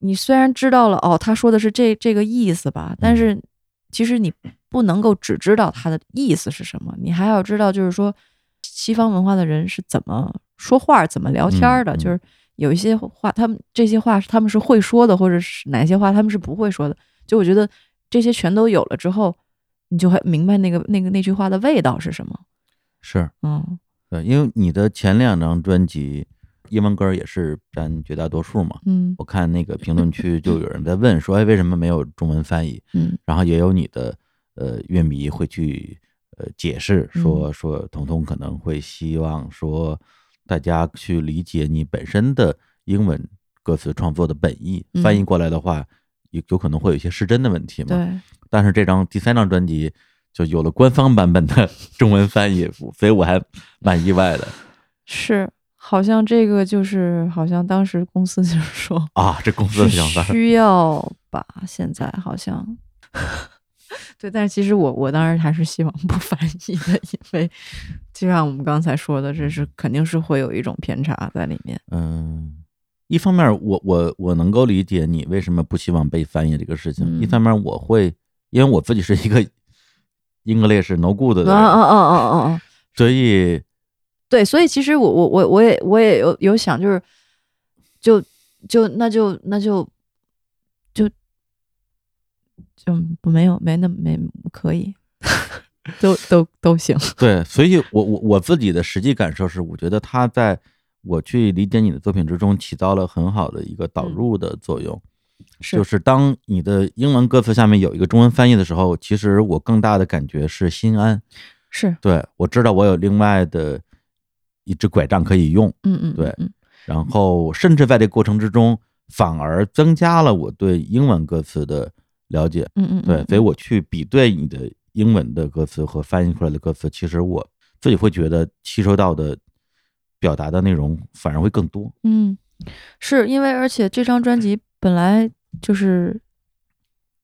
你虽然知道了哦，他说的是这这个意思吧，但是其实你不能够只知道他的意思是什么，你还要知道就是说西方文化的人是怎么说话、怎么聊天儿的，就是有一些话，他们这些话是他们是会说的，或者是哪些话他们是不会说的。就我觉得这些全都有了之后，你就会明白那个那个那句话的味道是什么。是嗯对，因为你的前两张专辑英文歌也是占绝大多数嘛。嗯我看那个评论区就有人在问说，<laughs> 哎，为什么没有中文翻译？嗯然后也有你的呃乐迷会去呃解释说嗯说彤彤可能会希望说大家去理解你本身的英文歌词创作的本意，嗯翻译过来的话有有可能会有一些失真的问题嘛。对，但是这张第三张专辑就有了官方版本的 <laughs> 中文翻译，所以我还蛮意外的是好像这个就是好像当时公司就是说啊！这公司的是想法，需要吧，现在好像。<laughs> 对，但是其实我我当时还是希望不翻译的，因为就像我们刚才说的，这是肯定是会有一种偏差在里面。嗯。一方面我，我我能够理解你为什么不希望被翻译这个事情；嗯一方面，我会因为我自己是一个 <laughs> English no good 的人，啊啊啊啊啊啊！所以对，所以其实我我我我也我也有有想，就是就就那就那就就就没有没那没可以，<laughs> 都都都行。对，所以我我我自己的实际感受是，我觉得他在我去理解你的作品之中起到了很好的一个导嗯入的作用。是就是当你的英文歌词下面有一个中文翻译的时候，其实我更大的感觉是心安。是，对我知道我有另外的一只拐杖可以用，嗯嗯，对嗯然后甚至在这过程之中，反而增加了我对英文歌词的了解。嗯嗯，对，所以我去比对你的英文的歌词和翻译出来的歌词，其实我自己会觉得吸收到的表达的内容反而会更多。嗯，是因为而且这张专辑本来就是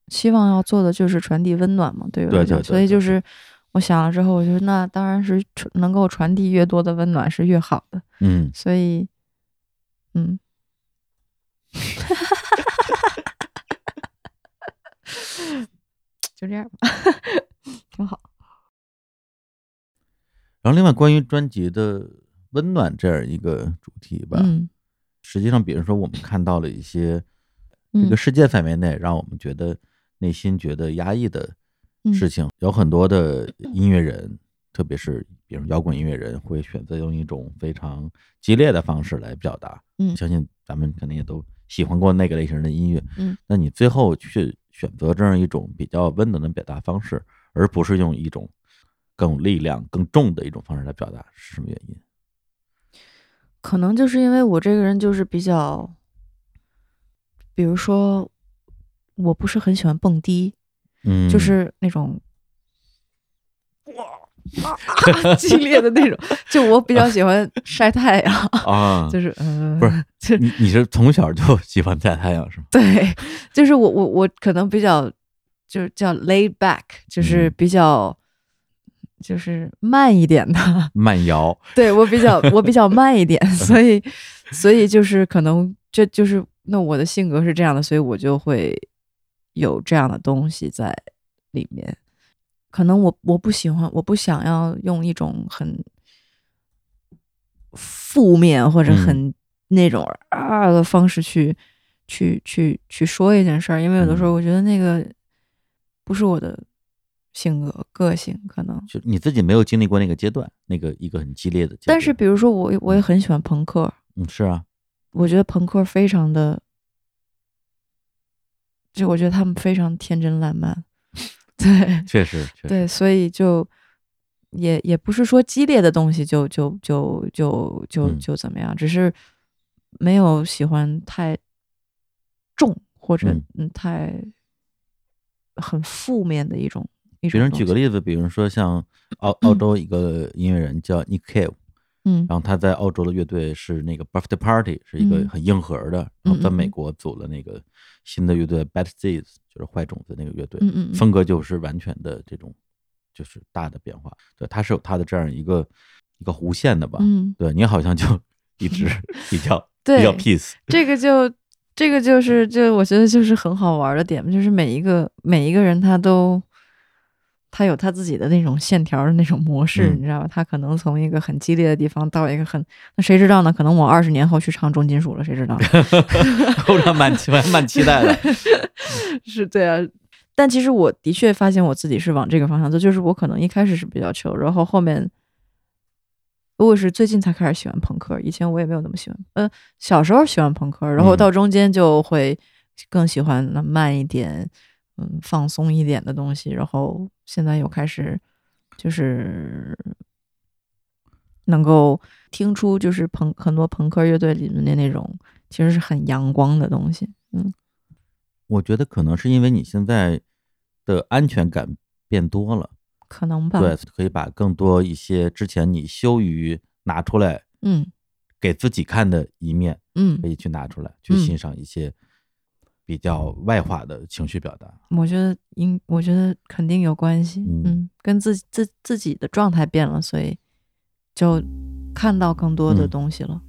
希望要做的就是传递温暖嘛，对我来讲，对对对对所以就是我想了之后，我觉得那当然是能够传递越多的温暖是越好的，嗯，所以，嗯，就这样吧，<laughs> 挺好。然后另外关于专辑的温暖这样一个主题吧，嗯实际上，比如说我们看到了一些这嗯个世界范围内让我们觉得内心觉得压抑的嗯事情，有很多的音乐人，特别是比如摇滚音乐人，会选择用一种非常激烈的方式来表达。嗯相信咱们肯定也都喜欢过那个类型的音乐。嗯，那你最后去选择这样一种比较温暖的表达方式，而不是用一种更有力量、更重的一种方式来表达，是什么原因？可能就是因为我这个人就是比较，比如说，我不是很喜欢蹦迪，嗯，就是那种，哇 <laughs> 啊激烈的那种。就我比较喜欢晒太阳，<laughs> 啊，就是嗯、呃，不是就你你是从小就喜欢晒太阳是吗？<laughs> 对，就是我我我可能比较就是叫 laid back，就是嗯比较、就是慢一点的。<laughs> 慢摇，对我比较我比较慢一点，<laughs> 所以所以就是可能这就是那我的性格是这样的，所以我就会有这样的东西在里面。可能我我不喜欢，我不想要用一种很负面或者嗯很那种啊的方式去、去去去说一件事儿，因为有的时候我觉得那个不是我的性格个性，可能。就你自己没有经历过那个阶段，那个一个很激烈的阶段。但是比如说我我也很喜欢朋克，嗯，是啊，我觉得朋克非常的，就我觉得他们非常天真烂漫，<laughs> 对确实，确实，对，所以就也也不是说激烈的东西就就就就就嗯就怎么样，只是没有喜欢太重或者嗯嗯太很负面的一种一比如种东西。举个例子，比如说像澳澳洲一个音乐人叫 Nick Cave，嗯然后他在澳洲的乐队是那个 Birthday Party，是一个嗯很硬核的，然后在美国组了那个新的乐队 Bad Seeds，就是坏种子那个乐队，嗯嗯嗯风格就是完全的这种就是大的变化。对，他是有他的这样一个一个弧线的吧？嗯，对你好像就 <laughs> 一直 <laughs> 比较对比较 peace，这个就这个就是就我觉得就是很好玩的点，就是每一个每一个人他都他有他自己的那种线条的那种模式，嗯你知道吧？他可能从一个很激烈的地方到一个很那谁知道呢？可能我二十年后去唱重金属了，谁知道呢？<laughs> 我蛮期蛮蛮期待的。<laughs> 是对啊。但其实我的确发现我自己是往这个方向走，就是我可能一开始是比较球，然后后面我是最近才开始喜欢朋克，以前我也没有那么喜欢。呃，小时候喜欢朋克，然后嗯到中间就会更喜欢那慢一点、嗯放松一点的东西，然后现在又开始就是能够听出就是朋很多朋克乐队里面的那种其实是很阳光的东西。嗯我觉得可能是因为你现在的安全感变多了，可能吧。对，可以把更多一些之前你羞于拿出来嗯给自己看的一面，嗯可，以去拿出来，去嗯欣赏一些比较外化的情绪表达。我觉得应，我觉得肯定有关系。嗯嗯，跟自自自己的状态变了，所以就看到更多的嗯东西了。多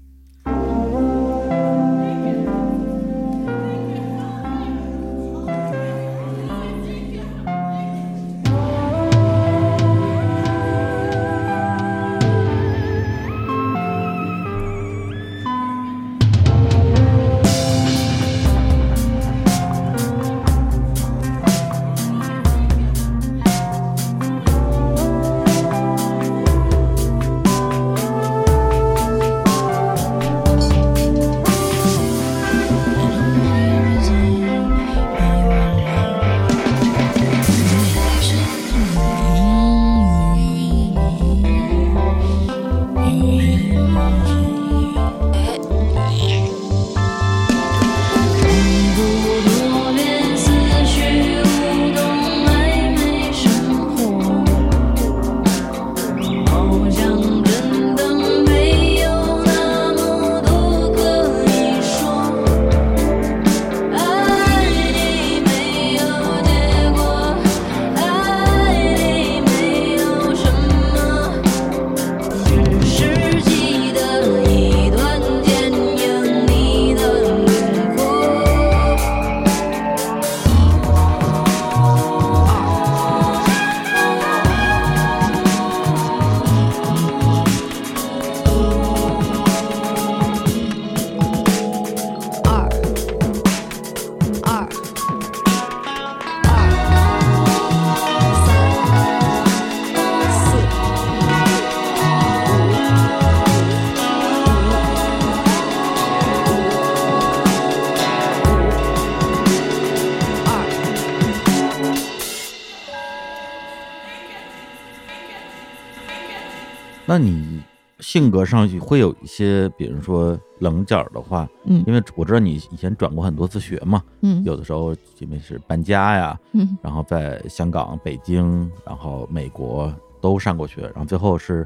性格上会有一些，比如说棱角的话，嗯。因为我知道你以前转过很多次学嘛，嗯。有的时候因为是搬家呀，嗯。然后在香港、北京，然后美国都上过学，然后最后是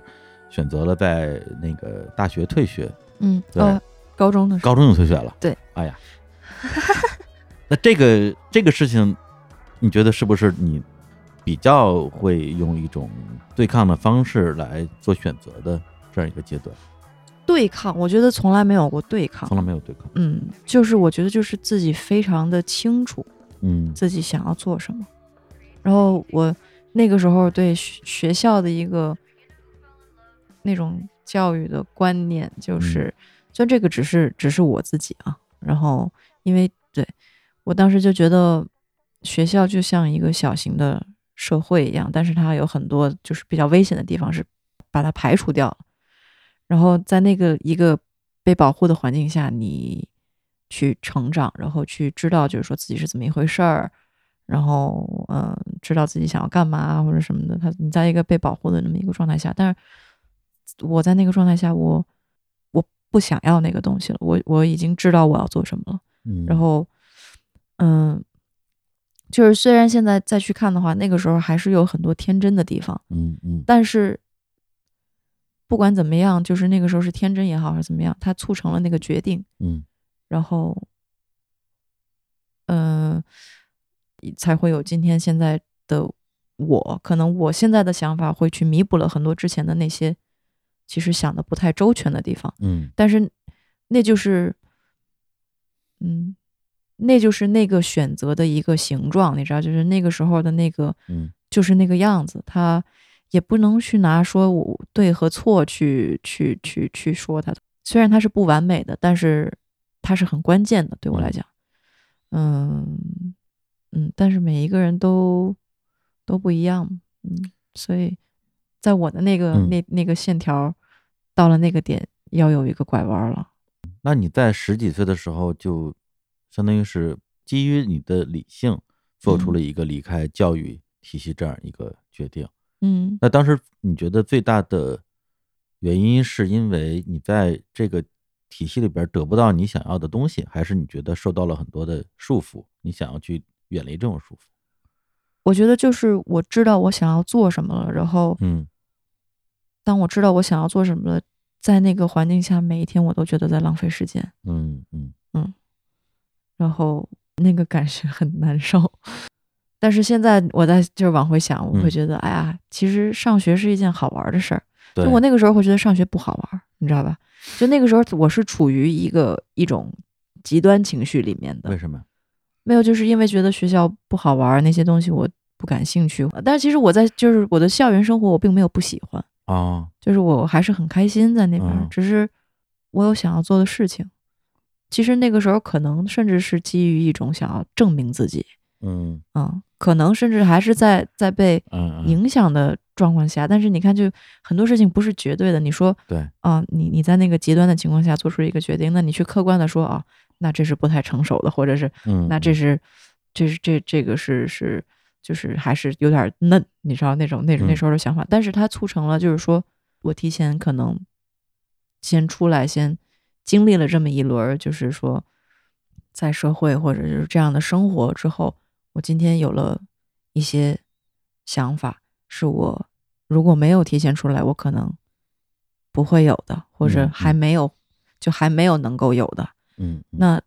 选择了在那个大学退学，嗯，对。呃，高中的时候，高中就退学了。对，哎呀，<laughs> 那这个这个事情，你觉得是不是你比较会用一种对抗的方式来做选择的这样一个阶段？对抗，我觉得从来没有过对抗从。来没有对抗。嗯，就是我觉得就是自己非常的清楚嗯自己想要做什么，然后我那个时候对学学校的一个那种教育的观念就是，虽然这个只是只是我自己啊，然后因为对我当时就觉得学校就像一个小型的社会一样，但是它有很多就是比较危险的地方是把它排除掉了，然后在那个一个被保护的环境下，你去成长，然后去知道就是说自己是怎么一回事儿，然后嗯、呃知道自己想要干嘛或者什么的。他你在一个被保护的那么一个状态下，但是我在那个状态下，我我不想要那个东西了，我我已经知道我要做什么了。嗯，然后，嗯，就是虽然现在再去看的话，那个时候还是有很多天真的地方，嗯嗯但是不管怎么样，就是那个时候是天真也好，还是怎么样，它促成了那个决定，嗯然后，嗯、才会有今天现在的我。可能我现在的想法会去弥补了很多之前的那些其实想的不太周全的地方。嗯但是那就是，嗯，那就是那个选择的一个形状，你知道，就是那个时候的那个，嗯就是那个样子。它也不能去拿说我对和错去去去去说它。虽然它是不完美的，但是它是很关键的，对我来讲，嗯嗯，但是每一个人都都不一样，嗯，所以在我的那个、嗯那那个线条到了那个点，要有一个拐弯了。那你在十几岁的时候，就相当于是基于你的理性，做出了一个离开教育体系这样一个决定。嗯那当时你觉得最大的原因是因为你在这个体系里边得不到你想要的东西，还是你觉得受到了很多的束缚，你想要去远离这种束缚？我觉得就是我知道我想要做什么了，然后嗯。当我知道我想要做什么了，在那个环境下，每一天我都觉得在浪费时间，嗯嗯。嗯。然后那个感觉很难受。但是现在我在就是往回想，我会嗯觉得，哎呀，其实上学是一件好玩的事儿。对就我那个时候会觉得上学不好玩儿，你知道吧？就那个时候我是处于一个一种极端情绪里面的为，什么？没有，就是因为觉得学校不好玩儿，那些东西我不感兴趣。但是其实我在就是我的校园生活，我并没有不喜欢，哦，就是我还是很开心在那边，嗯只是我有想要做的事情。其实那个时候可能甚至是基于一种想要证明自己，嗯嗯，可能甚至还是在在被影响的状况下。但是你看，就很多事情不是绝对的。你说对，啊，你你在那个极端的情况下做出一个决定，那你去客观的说啊，那这是不太成熟的，或者是嗯，那这是这是这这个是是就是还是有点嫩，你知道那种那种那嗯时候的想法，但是它促成了就是说我提前可能先出来先经历了这么一轮儿，就是说在社会或者是这样的生活之后，我今天有了一些想法，是我如果没有提前出来，我可能不会有的，或者还没有、就还没有能够有的。嗯，嗯那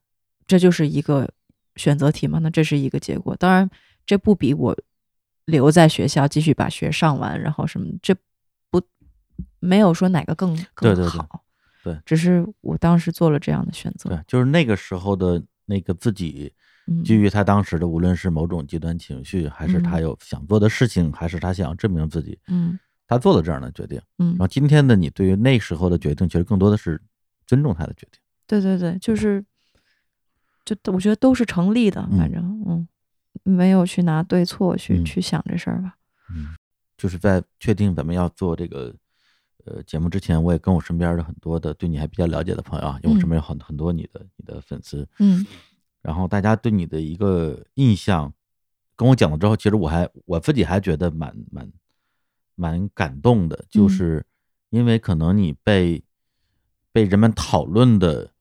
这就是一个选择题嘛？那这是一个结果。当然，这不比我留在学校继续把学上完，然后什么，这不没有说哪个更更对对对好。对只是我当时做了这样的选择。对，就是那个时候的那个自己，嗯基于他当时的无论是某种极端情绪，还是他嗯。有想做的事情，还是他想要证明自己，嗯。他做了这样的决定。嗯。然后，今天的你对于那时候的决定，其实更多的是尊重他的决定。对对对，就是，就我觉得都是成立的，嗯。反正嗯，没有去拿对错去、嗯。去想这事儿吧。嗯，就是在确定咱们要做这个呃节目之前，我也跟我身边的很多的对你还比较了解的朋友啊，因为我身边有很很多你的你的粉丝，嗯然后大家对你的一个印象跟我讲了之后，其实我还我自己还觉得蛮蛮蛮感动的，就嗯。是因为可能你被被人们讨论的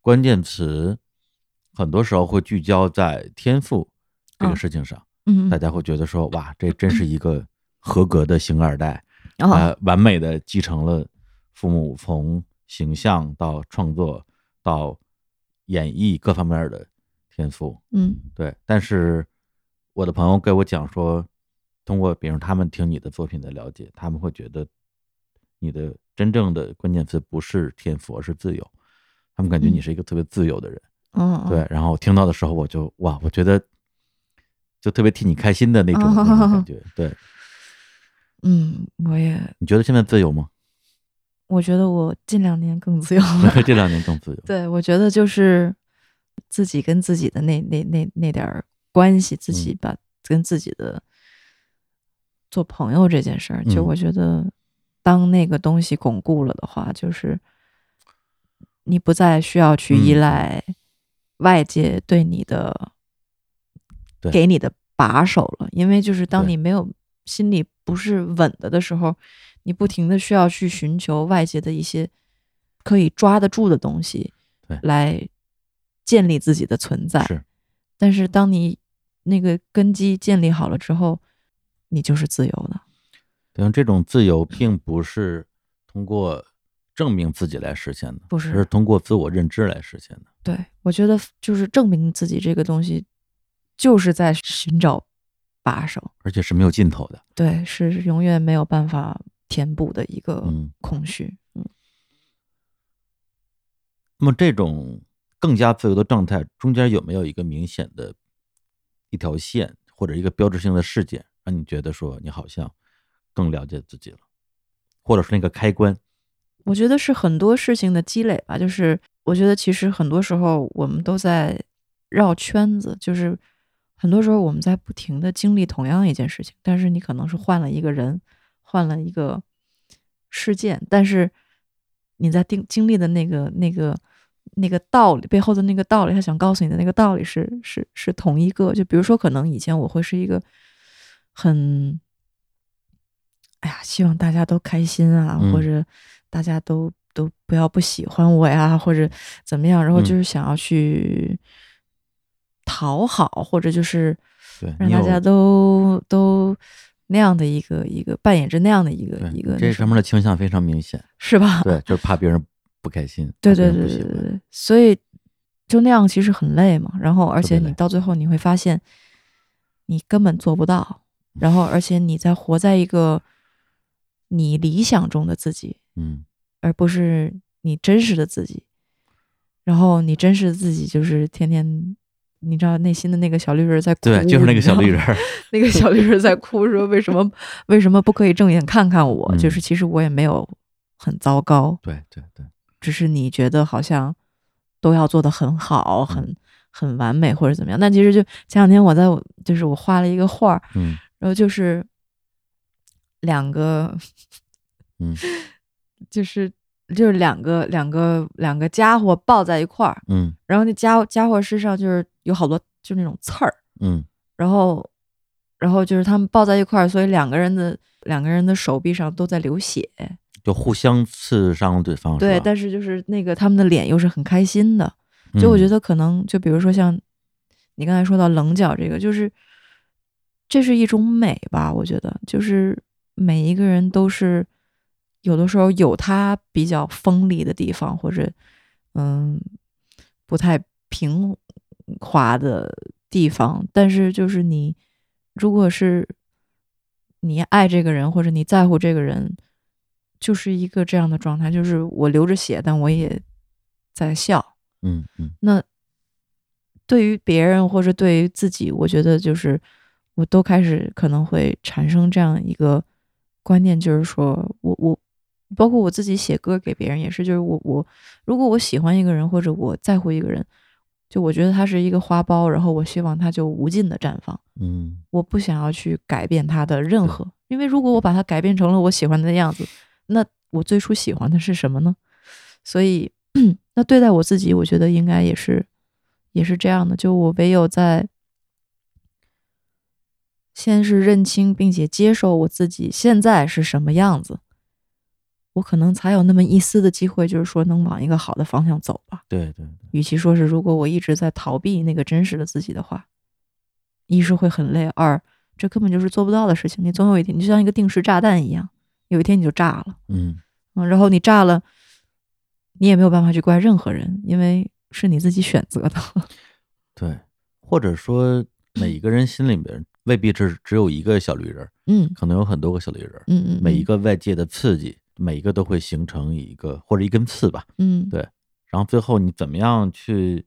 关键词，很多时候会聚焦在天赋这个嗯事情上。嗯大家会觉得说，哇，这真是一个合格的星二代，然后呃，完美的继承了父母从形象到创作到演绎各方面的天赋。嗯对，但是我的朋友给我讲说，通过比如他们听你的作品的了解，他们会觉得你的真正的关键词不是天赋，而是自由。他们感觉你嗯是一个特别自由的人。嗯，嗯对，然后我听到的时候，我就哇，我觉得就特别替你开心的那种,、那种感觉。对，嗯，我也你觉得现在自由吗？我觉得我近两年更自由 <laughs> 了。这两年更自由。对，我觉得就是自己跟自己的那那那那点儿关系，自己嗯。把跟自己的做朋友这件事儿，就嗯。我觉得，当那个东西巩固了的话，就是你不再需要去依嗯。赖外界对你的对。给你的把手了，因为就是当你没有心里不是稳的的时候，你不停的需要去寻求外界的一些可以抓得住的东西对，来建立自己的存在。是，但是当你那个根基建立好了之后，你就是自由的。对这种自由并不是通过证明自己来实现的，不是而是通过自我认知来实现的。对我觉得就是证明自己这个东西，就是在寻找把手。而且是没有尽头的。对，是永远没有办法填补的一个嗯空虚。嗯那么这种更加自由的状态中间有没有一个明显的一条线或者一个标志性的事件，让你觉得说你好像更了解自己了，或者是那个开关？我觉得是很多事情的积累吧，就是我觉得其实很多时候我们都在绕圈子，就是很多时候我们在不停的经历同样一件事情，但是你可能是换了一个人，换了一个事件，但是你在经经历的那个那个那个道理背后的那个道理，他想告诉你的那个道理是是是同一个。就比如说，可能以前我会是一个很，哎呀，希望大家都开心啊，嗯或者大家都都不要不喜欢我呀，或者怎么样，然后嗯就是想要去讨好，或者就是让大家都都那样的一个一个扮演着那样的一个一个这上面的倾向非常明显。是吧？对，就是怕别人不开心，对对。对对对对，所以就那样其实很累嘛。然后，而且你到最后你会发现，你根本做不到。然后，而且你在活在一个你理想中的自己，嗯，而不是你真实的自己。然后，你真实的自己就是天天，你知道内心的那个小绿人在哭，对，就是那个小绿人。<laughs> 那个小绿人在哭，说为什么为什么不可以正眼看看我？嗯就是其实我也没有很糟糕，对对对，只是你觉得好像都要做的很好，很很完美或者怎么样。但其实就前两天我在就是我画了一个画儿，嗯然后就是两个，嗯 <laughs> 就是就是两个两个两个家伙抱在一块儿，嗯然后那家伙家伙身上就是有好多就那种刺儿，嗯然后然后就是他们抱在一块儿，所以两个人的两个人的手臂上都在流血。就互相刺伤对方。对，但是就是那个他们的脸又是很开心的。就我觉嗯得可能就比如说像你刚才说到棱角这个，就是这是一种美吧。我觉得就是每一个人都是有的时候有他比较锋利的地方，或者嗯不太平滑的地方，但是就是你如果是你爱这个人，或者你在乎这个人。就是一个这样的状态，就是我流着血，但我也在笑。嗯嗯那对于别人或者对于自己，我觉得就是我都开始可能会产生这样一个观念，就是说我我包括我自己写歌给别人也是，就是我我如果我喜欢一个人或者我在乎一个人，就我觉得他是一个花苞，然后我希望他就无尽的绽放，嗯我不想要去改变他的任何，因为如果我把他改变成了我喜欢的样子，那我最初喜欢的是什么呢？所以，<clears throat> 那对待我自己，我觉得应该也是，也是这样的。就我唯有在先是认清并且接受我自己现在是什么样子，我可能才有那么一丝的机会，就是说能往一个好的方向走吧。对对对，与其说是如果我一直在逃避那个真实的自己的话，一是会很累，二这根本就是做不到的事情。你总有一天，你就像一个定时炸弹一样，有一天你就炸了。嗯嗯，然后你炸了，你也没有办法去怪任何人，因为是你自己选择的。<laughs> 对，或者说每一个人心里边未必只只有一个小绿人儿，嗯可能有很多个小绿人儿，嗯嗯，每一个外界的刺激，每一个都会形成一个或者一根刺吧。嗯对然后最后你怎么样去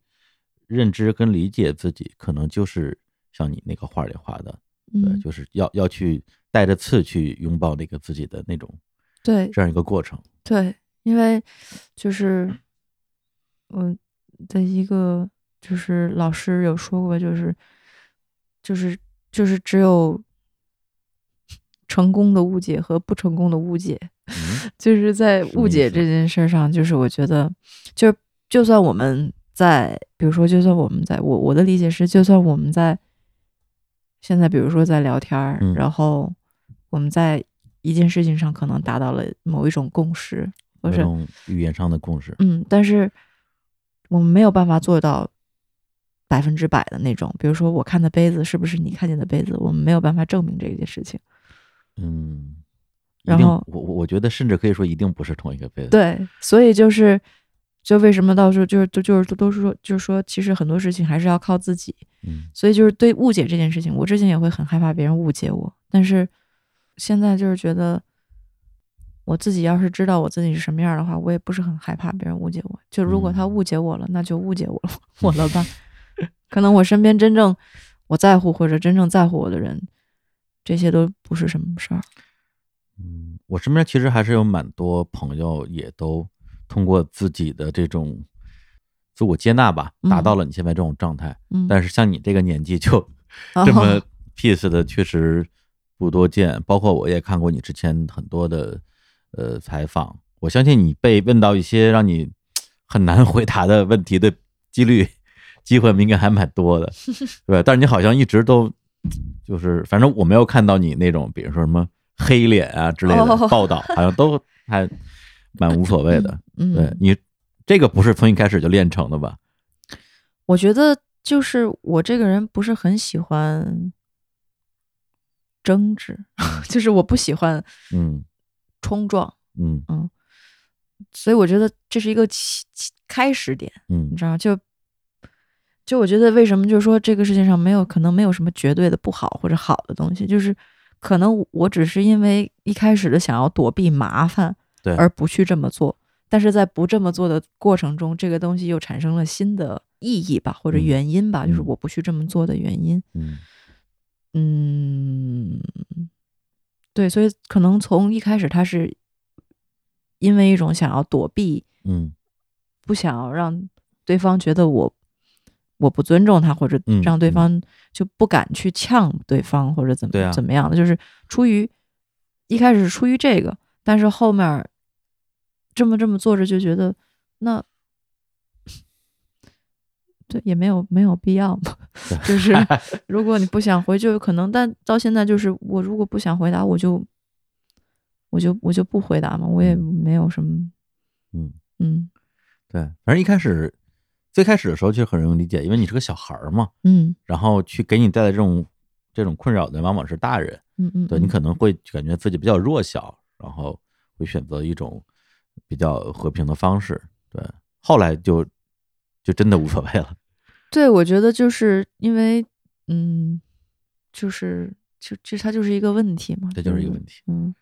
认知跟理解自己，可能就是像你那个画里画的，对，嗯就是要要去带着刺去拥抱那个自己的那种对这样一个过程。对，因为就是我的一个就是老师有说过，就是就是就是只有成功的误解和不成功的误解，嗯就是在误解这件事上，就是我觉得，就就算我们在，比如说，就算我们在我我的理解是，就算我们在现在，比如说在聊天儿，嗯然后我们在一件事情上可能达到了某一种共识，或者那种语言上的共识。嗯，但是我们没有办法做到百分之百的那种。比如说，我看的杯子是不是你看见的杯子，我们没有办法证明这件事情。嗯，然后我我我觉得甚至可以说一定不是同一个杯子。，对，所以就是，就为什么到时候就是都就是都是说，就是说，其实很多事情还是要靠自己。嗯所以就是对误解这件事情，我之前也会很害怕别人误解我，但是现在就是觉得，我自己要是知道我自己是什么样的话，我也不是很害怕别人误解我。就如果他嗯误解我了，那就误解我了，<laughs> 我了吧。<laughs> 可能我身边真正我在乎或者真正在乎我的人，这些都不是什么事儿。嗯，我身边其实还是有蛮多朋友也都通过自己的这种自我接纳吧，达嗯到了你现在这种状态。嗯，但是像你这个年纪就 <laughs> 哦这么 peace 的，确实不多见。包括我也看过你之前很多的呃采访，我相信你被问到一些让你很难 <laughs> 回答的问题的几率，机会应该还蛮多的，<laughs> 对吧？但是你好像一直都就是，反正我没有看到你那种，比如说什么黑脸啊之类的哦报道，好像都还蛮无所谓的。嗯，对你这个不是从一开始就练成的吧？我觉得就是我这个人不是很喜欢争执，<laughs> 就是我不喜欢嗯冲撞，嗯嗯所以我觉得这是一个起起开始点，嗯你知道？就就我觉得为什么就是说这个世界上没有可能没有什么绝对的不好或者好的东西，就是可能我只是因为一开始的想要躲避麻烦，对而不去这么做。但是在不这么做的过程中，这个东西又产生了新的意义吧，或者嗯原因吧，就是嗯我不去这么做的原因。嗯嗯，对，所以可能从一开始他是因为一种想要躲避，嗯不想要让对方觉得我我不尊重他，或者嗯让对嗯方就不敢去呛对方，或者怎么、怎么样的，就是出于一开始是出于这个，但是后面这么这么做着就觉得那。对，也没有没有必要嘛，<laughs> 就是如果你不想回，就有可能。但到现在就是，我如果不想回答，我就我就我就不回答嘛，我也没有什么，嗯，嗯对，反正一开始最开始的时候就很容易理解，因为你是个小孩儿嘛，嗯。然后去给你带来这种这种困扰的往往是大人，嗯嗯，嗯。对你可能会感觉自己比较弱小，然后会选择一种比较和平的方式，对，后来就就真的无所谓了，<laughs> 对，我觉得就是因为，嗯，就是就这它就是一个问题嘛，这就是一个问题，嗯。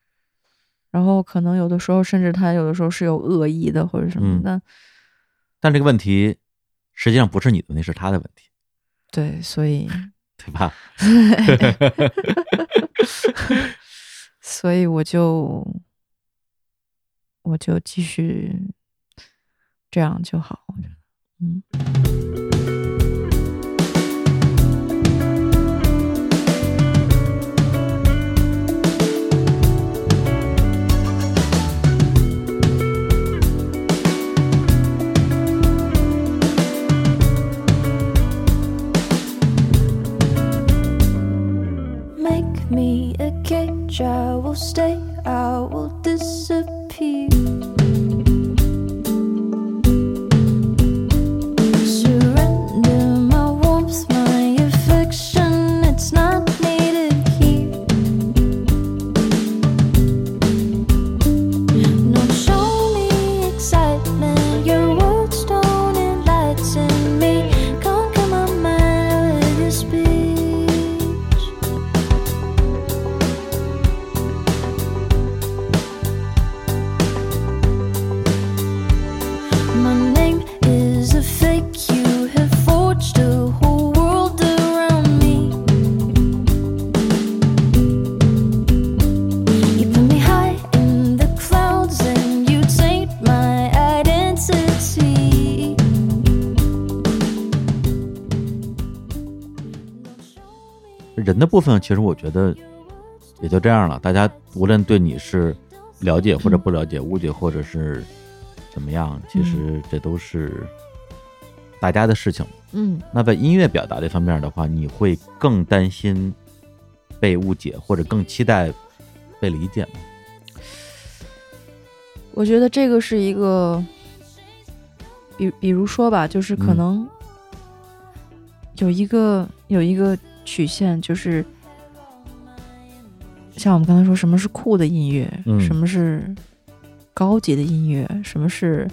然后可能有的时候，甚至他有的时候是有恶意的或者什么嗯。的，但这个问题实际上不是你的问题，是他的问题，对，所以 <laughs> 对吧？<laughs> 所以我就我就继续这样就好，嗯。I will stay, I will disappear. 人的部分，其实我觉得也就这样了。大家无论对你是了解或者不了解，误解或者是怎么样，其实这都是大家的事情。嗯那在音乐表达这方面的话，你会更担心被误解，或者更期待被理解吗？我觉得这个是一个，比比如说吧，就是可嗯能有一个、有一个曲线，就是像我们刚才说，什么是酷的音乐，嗯什么是高级的音乐，什么是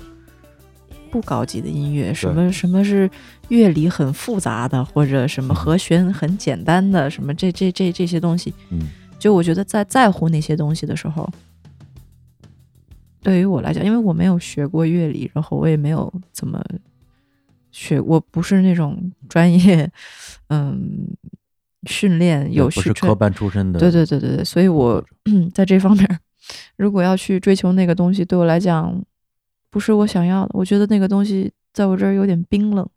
不高级的音乐，什么什么是乐理很复杂的，或者什么嗯和弦很简单的，什么这这这这些东西，嗯。就我觉得在在乎那些东西的时候，对于我来讲，因为我没有学过乐理，然后我也没有怎么学，我不是那种专业，<laughs> 嗯，训练有不是科班出身的，对对对对对，所以我 <clears throat> 在这方面，如果要去追求那个东西，对我来讲不是我想要的。我觉得那个东西在我这儿有点冰冷，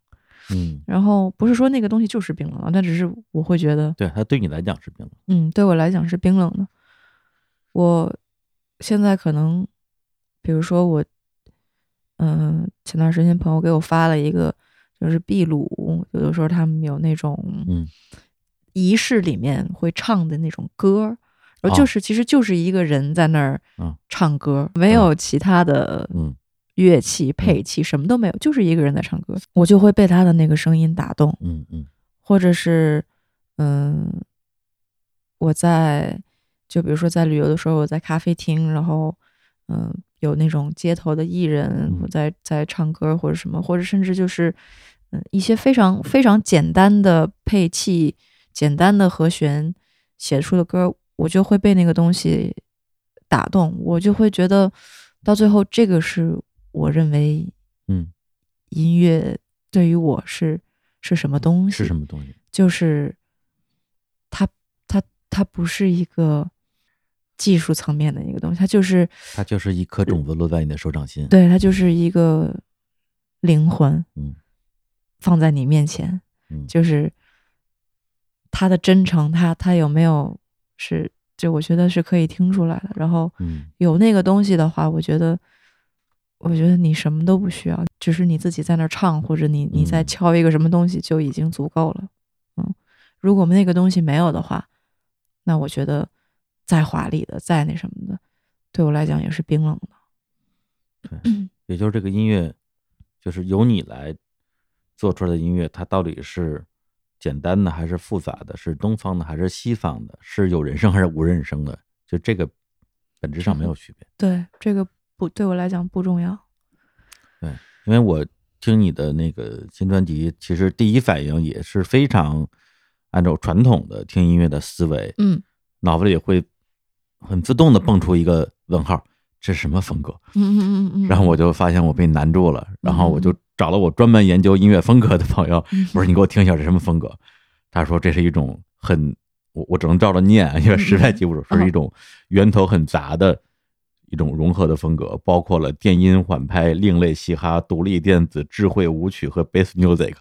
嗯，然后不是说那个东西就是冰冷了，但只是我会觉得，对，它对你来讲是冰冷。嗯，对我来讲是冰冷的。我现在可能，比如说我，嗯、前段时间朋友给我发了一个，就是秘鲁，有的时候他们有那种，嗯，仪式里面会唱的那种歌儿，然后就哦是、其实就是一个人在那儿嗯。唱歌，没有其他的嗯。乐器、配器，什么都没有，就是一个人在唱歌，我就会被他的那个声音打动。嗯嗯。或者是嗯，我在就比如说在旅游的时候，我在咖啡厅，然后嗯有那种街头的艺人嗯。我在在唱歌或者什么，或者甚至就是嗯一些非常非常简单的配器、简单的和弦写出的歌，我就会被那个东西打动，我就会觉得到最后这个是我认为嗯，音乐对于我是是什么东西？是什么东西？就是它它它不是一个技术层面的一个东西，它就是它就是一颗种子落在你的手掌心。，对，它就是一个灵魂嗯放在你面前，嗯，就是它的真诚，他他有没有是，就我觉得是可以听出来的。然后嗯有那个东西的话，我觉得。我觉得你什么都不需要，只是你自己在那儿唱，或者你你在嗯敲一个什么东西就已经足够了。嗯，如果那个东西没有的话，那我觉得再华丽的、再那什么的，对我来讲也是冰冷的。对也就是这个音乐，就是由你来做出来的音乐，它到底是简单的还是复杂的？是东方的还是西方的？是有人声还是无人声的？就这个本质上没有区别。对，这个不对我来讲不重要。对因为我听你的那个新专辑，其实第一反应也是非常按照传统的听音乐的思维，嗯脑子里会很自动的蹦出一个问号，这是什么风格？嗯嗯嗯嗯。然后我就发现我被难住了，然后我就找了我专门研究音乐风格的朋友，嗯我说你给我听一下这什么风格？他说这是一种很我我只能照着念，因为实在记不住，嗯是一种源头很杂的一种融合的风格，包括了电音、缓拍、另类嘻哈、独立电子、智慧舞曲和 bass music。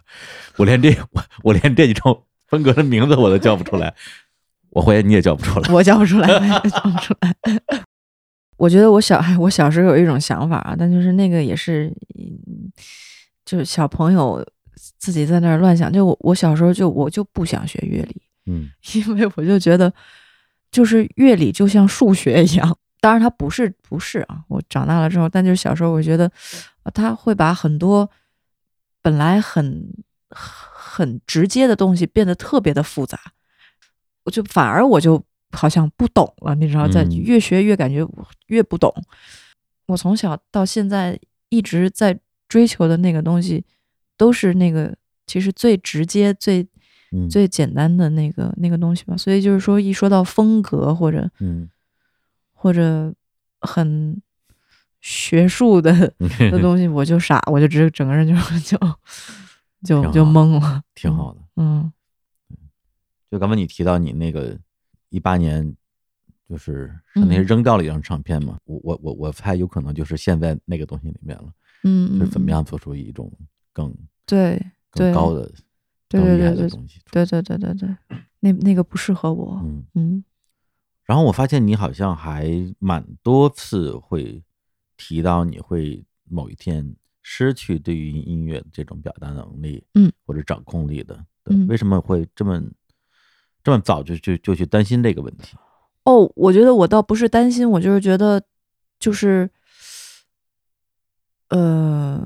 我连这我我连这几种风格的名字我都叫不出来，<laughs> 我怀疑你也叫不出来。<laughs> 我叫不出来，<laughs> 我也叫不出来。我觉得我小哎，我小时候有一种想法啊，但就是那个也是，嗯就是小朋友自己在那儿乱想。就我我小时候就我就不想学乐理，嗯 <laughs> 因为我就觉得，就是乐理就像数学一样。当然，它不是不是啊。我长大了之后，但就是小时候，我觉得呃他会把很多本来很很直接的东西变得特别的复杂。我就反而我就好像不懂了，你知道，在嗯越学越感觉越不懂。我从小到现在一直在追求的那个东西，都是那个其实最直接、最嗯最简单的那个那个东西吧。所以就是说，一说到风格或者嗯或者很学术的 <laughs> 的东西，我就傻，我就直整个人就就就就懵了。挺好的。嗯就刚才你提到你那个一八年，就是是那扔掉了一张唱片嘛，我我我我猜有可能就是现在那个东西里面了，嗯，就是怎么嗯？样做出一种更对对更高的对更厉害对对对的东西。对对对对对，那那个不适合我。嗯，嗯然后我发现你好像还蛮多次会提到你会某一天失去对于音乐这种表达能力，嗯，或者掌控力的。对，嗯为什么会这么这么早就就就去担心这个问题？哦，我觉得我倒不是担心，我就是觉得，就是，呃，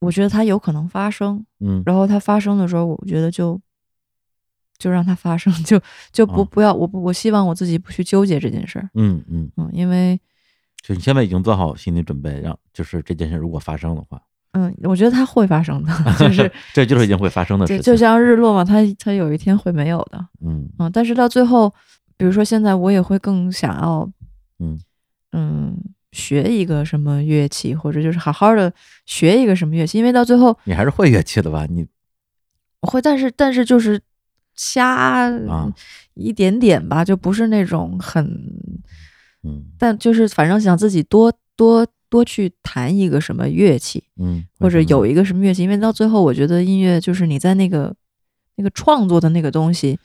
我觉得它有可能发生，嗯。然后它发生的时候，我觉得就就让它发生，就就不、哦。不要我不我希望我自己不去纠结这件事儿，嗯嗯，嗯，因为就你现在已经做好心理准备，让就是这件事如果发生的话，嗯，我觉得它会发生的，就 <laughs> 是这就是一件会发生的事就情。就像日落嘛，它它有一天会没有的，嗯。嗯，但是到最后，比如说现在我也会更想要，嗯。嗯，学一个什么乐器，或者就是好好的学一个什么乐器，因为到最后你还是会乐器的吧？你我会，但是但是就是瞎啊一点点吧，就不是那种很，嗯但就是反正想自己多多多去弹一个什么乐器，嗯，或者有一个什么乐器，因为到最后我觉得音乐就是你在那个那个创作的那个东西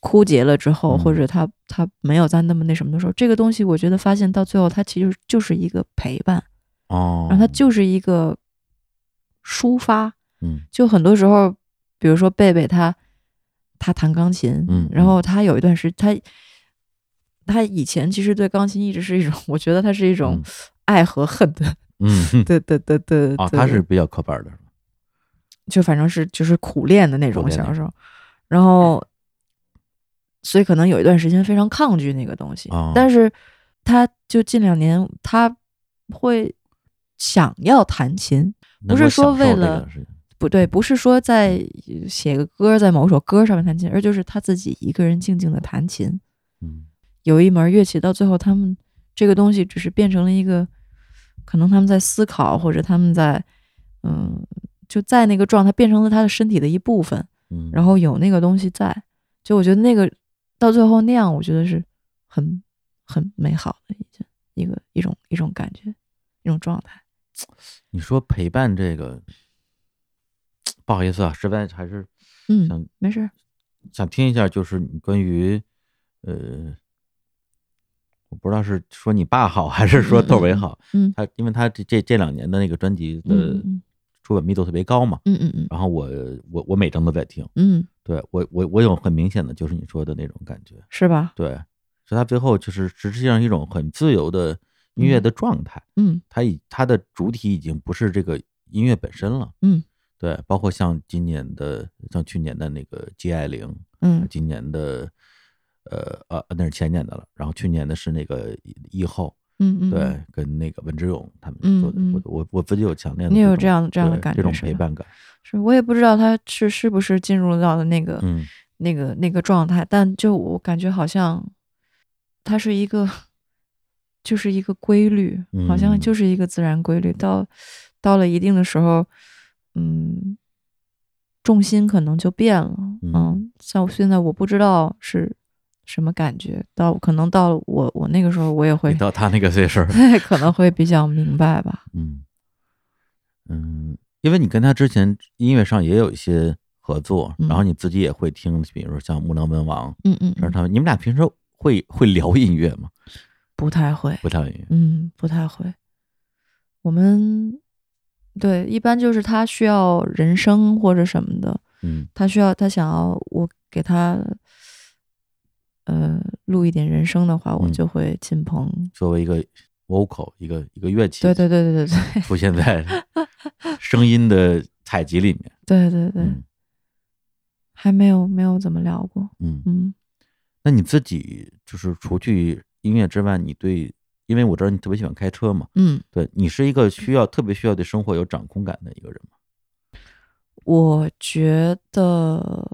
枯竭了之后，嗯。或者他他没有再那么那什么的时候，这个东西我觉得发现到最后它其实就是一个陪伴，哦，然后它就是一个抒发，嗯。就很多时候，比如说贝贝他他弹钢琴，嗯然后他有一段时他他以前其实对钢琴一直是一种，<laughs> 我觉得他是一种嗯。爱和恨的，嗯对对对对哦，他是比较刻板的，就反正是就是苦练的那种小时候，然后所以可能有一段时间非常抗拒那个东西，哦但是他就近两年他会想要弹琴，不是说为了不对，不是说在写个歌，在某首歌上面弹琴，而就是他自己一个人静静的弹琴。嗯有一门乐器，到最后他们这个东西只是变成了一个，可能他们在思考，或者他们在，嗯，就在那个状态变成了他的身体的一部分，嗯，然后有那个东西在，就我觉得那个到最后那样，我觉得是很很美好的一件一个一种一种感觉，一种状态。你说陪伴这个，不好意思啊，实在还是嗯，想没事儿。想听一下，就是你关于呃，我不知道是说你爸好还是说窦唯好，嗯他因为他这这这两年的那个专辑的嗯嗯出版密度特别高嘛，嗯嗯嗯。然后我我我每章都在听，嗯，对我我我有很明显的就是你说的那种感觉，是吧？对，所以他最后就是实际上一种很自由的音乐嗯。的状态，嗯。它已它的主体已经不是这个音乐本身了，嗯。对，包括像今年的像去年的那个 G 爱玲，嗯今年的呃呃那是前年的了，然后去年的是那个以后，嗯嗯，对嗯，跟那个文之勇他们嗯做的，我嗯。我我自己有强烈的你有这样这样的感觉这种陪伴感，是我也不知道他是是不是进入到了那个、嗯。那个那个状态，但就我感觉好像它是一个就是一个规律，好像嗯。就是一个自然规律。到到了一定的时候，嗯，重心可能就变了。嗯。嗯，像我现在我不知道是什么感觉，到可能到了我我那个时候我也会到他那个岁数对，<laughs> 可能会比较明白吧。嗯嗯，因为你跟他之前音乐上也有一些合作，然后嗯你自己也会听，比如说像木兰文王，嗯嗯嗯，让他们，你们俩平时会会聊音乐吗？不太会。不太会，嗯，不太会。我们对一般就是他需要人声或者什么的，嗯他需要他想要我给他呃录一点人声的话，我嗯就会进棚。作为一个 vocal 一个一个乐器，对对对对对对 <laughs> 出现在声音的采集里面。<laughs> 对对对，嗯还没有没有怎么聊过。嗯，嗯那你自己就是除去音乐之外，你对，因为我知道你特别喜欢开车嘛，嗯，对你是一个需要特别需要对生活有掌控感的一个人吗？我觉得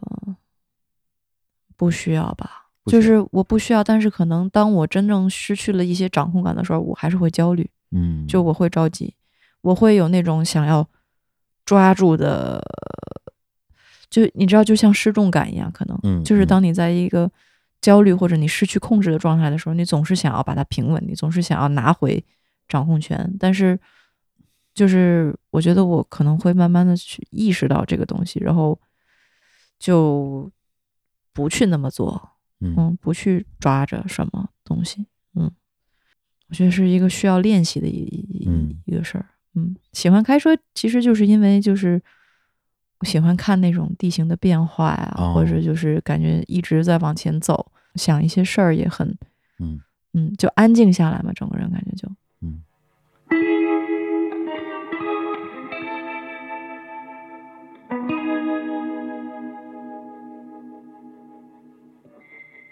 不需要吧，就是我不需要，但是可能当我真正失去了一些掌控感的时候，我还是会焦虑。嗯，就我会着急，我会有那种想要抓住的，就你知道，就像失重感一样，可能，嗯嗯就是当你在一个焦虑或者你失去控制的状态的时候，你总是想要把它平稳，你总是想要拿回掌控权，但是就是我觉得我可能会慢慢的去意识到这个东西，然后就不去那么做，嗯。嗯，不去抓着什么东西，嗯，我觉得是一个需要练习的一一嗯。一个事儿，嗯，喜欢开车其实就是因为就是我喜欢看那种地形的变化呀、哦或者就是感觉一直在往前走，想一些事儿也很，嗯。嗯，就安静下来嘛，整个人感觉就，嗯。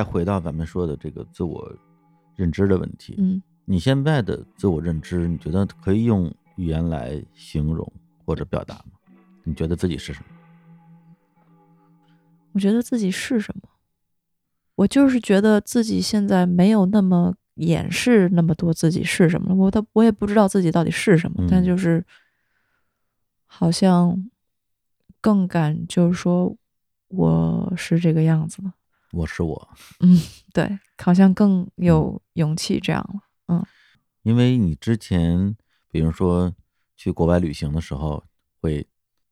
再回到咱们说的这个自我认知的问题，嗯，你现在的自我认知，你觉得可以用语言来形容或者表达吗？你觉得自己是什么？我觉得自己是什么？我就是觉得自己现在没有那么掩饰那么多自己是什么了。我都我也不知道自己到底是什么，嗯但就是好像更敢就是说我是这个样子了。我是我，嗯对，好像更有勇气这样了。嗯。因为你之前，比如说去国外旅行的时候，会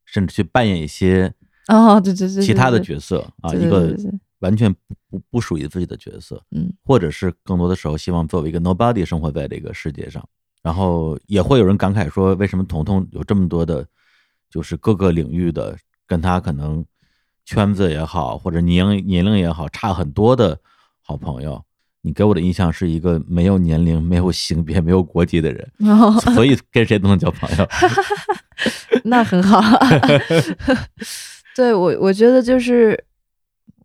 甚至去扮演一些哦，对对对对，其他的角色啊，一个完全不不不属于自己的角色，嗯。或者是更多的时候希望作为一个 nobody 生活在这个世界上，然后也会有人感慨说，为什么彤彤有这么多的，就是各个领域的跟他可能圈子也好，或者年龄年龄也好差很多的好朋友。你给我的印象是一个没有年龄、没有性别、没有国籍的人，<laughs> 所以跟谁都能交朋友。<laughs> <laughs> 那很好。对我，我觉得就是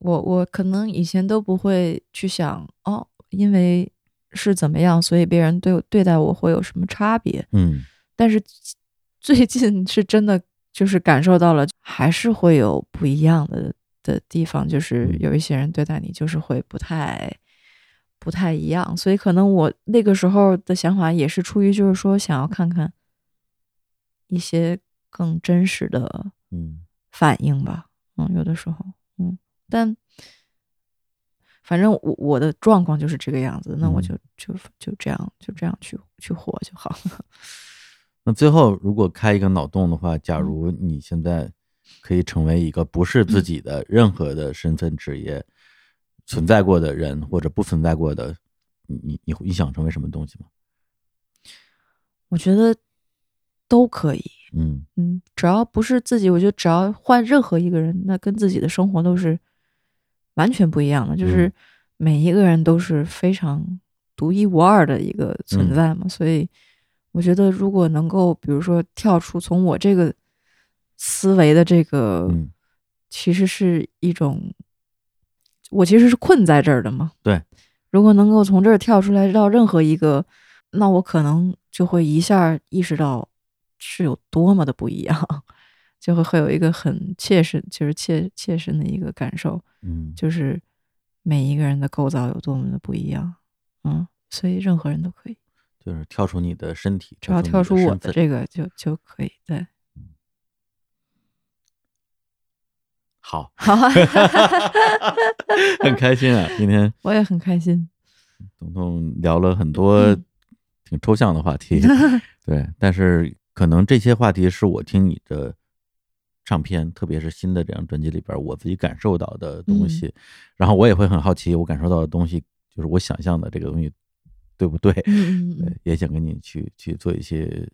我，我可能以前都不会去想哦，因为是怎么样，所以别人对我对待我会有什么差别。嗯但是最近是真的就是感受到了，还是会有不一样的的地方，就是嗯。有一些人对待你就是会不太不太一样，所以可能我那个时候的想法也是出于就是说想要看看一些更真实的嗯。反应吧，嗯，有的时候，嗯，但反正我我的状况就是这个样子，那我嗯。就就就这样就这样去去活就好。了。<laughs> 那最后，如果开一个脑洞的话，嗯。假如你现在可以成为一个不是自己的任何的身份、职业存在过的人，或者不存在过的你你你你想成为什么东西吗？我觉得都可以。嗯嗯，只要不是自己，我觉得只要换任何一个人，那跟自己的生活都是完全不一样的。就是嗯每一个人都是非常独一无二的一个存嗯在嘛，所以我觉得如果能够，比如说跳出从我这个思维的这个，嗯。其实是一种，我其实是困在这儿的嘛。对，如果能够从这儿跳出来到任何一个，那我可能就会一下意识到是有多么的不一样，<laughs> 就会会有一个很切身，就是切切身的一个感受，嗯，就是每一个人的构造有多么的不一样，嗯，所以任何人都可以，就是跳出你的身体，只要跳出我的这个就就可以，对，好，<laughs> 好，<laughs> 很开心啊！今天我也很开心，彤彤聊了很多嗯挺抽象的话题，<laughs> 对，但是可能这些话题是我听你的唱片，特别是新的这张专辑里边，我自己感受到的东西，嗯然后我也会很好奇，我感受到的东西就是我想象的这个东西对不对？嗯嗯对，也想跟你去去做一些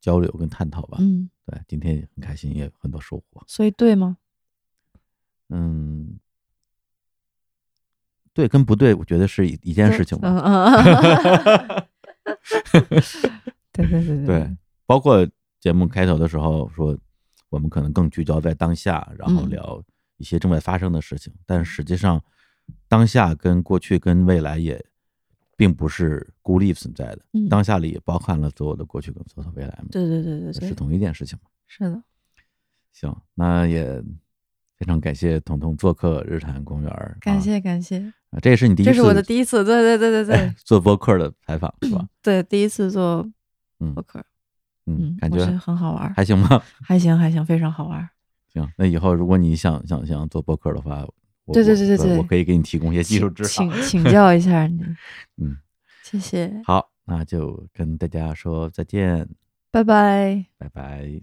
交流跟探讨吧。嗯，对，今天也很开心，也有很多收获。所以对吗？嗯，对跟不对，我觉得是一一件事情对 <laughs> 对 <laughs> 对对，包括节目开头的时候说，我们可能更聚焦在当下，然后嗯。聊一些正在发生的事情。但实际上，当下跟过去跟未来也并不是孤立存在的，嗯。当下里也包含了所有的过去跟所有的未来嘛，对对对对对，是同一件事情嘛。是的，行，那也非常感谢彤彤做客日坛公园儿，感啊谢感谢，啊，这也是你第一次，这是我的第一次，对对对对对 <laughs> 做播客的采访是吧？对，第一次做嗯播客，嗯嗯，，感觉很好玩，还行吗？还行还行，非常好玩。行，那以后如果你想想想做播客的话，我对对对对对我可以给你提供一些技术指导。请 <laughs> 请教一下你，嗯，谢谢，好，那就跟大家说再见，拜拜。拜拜。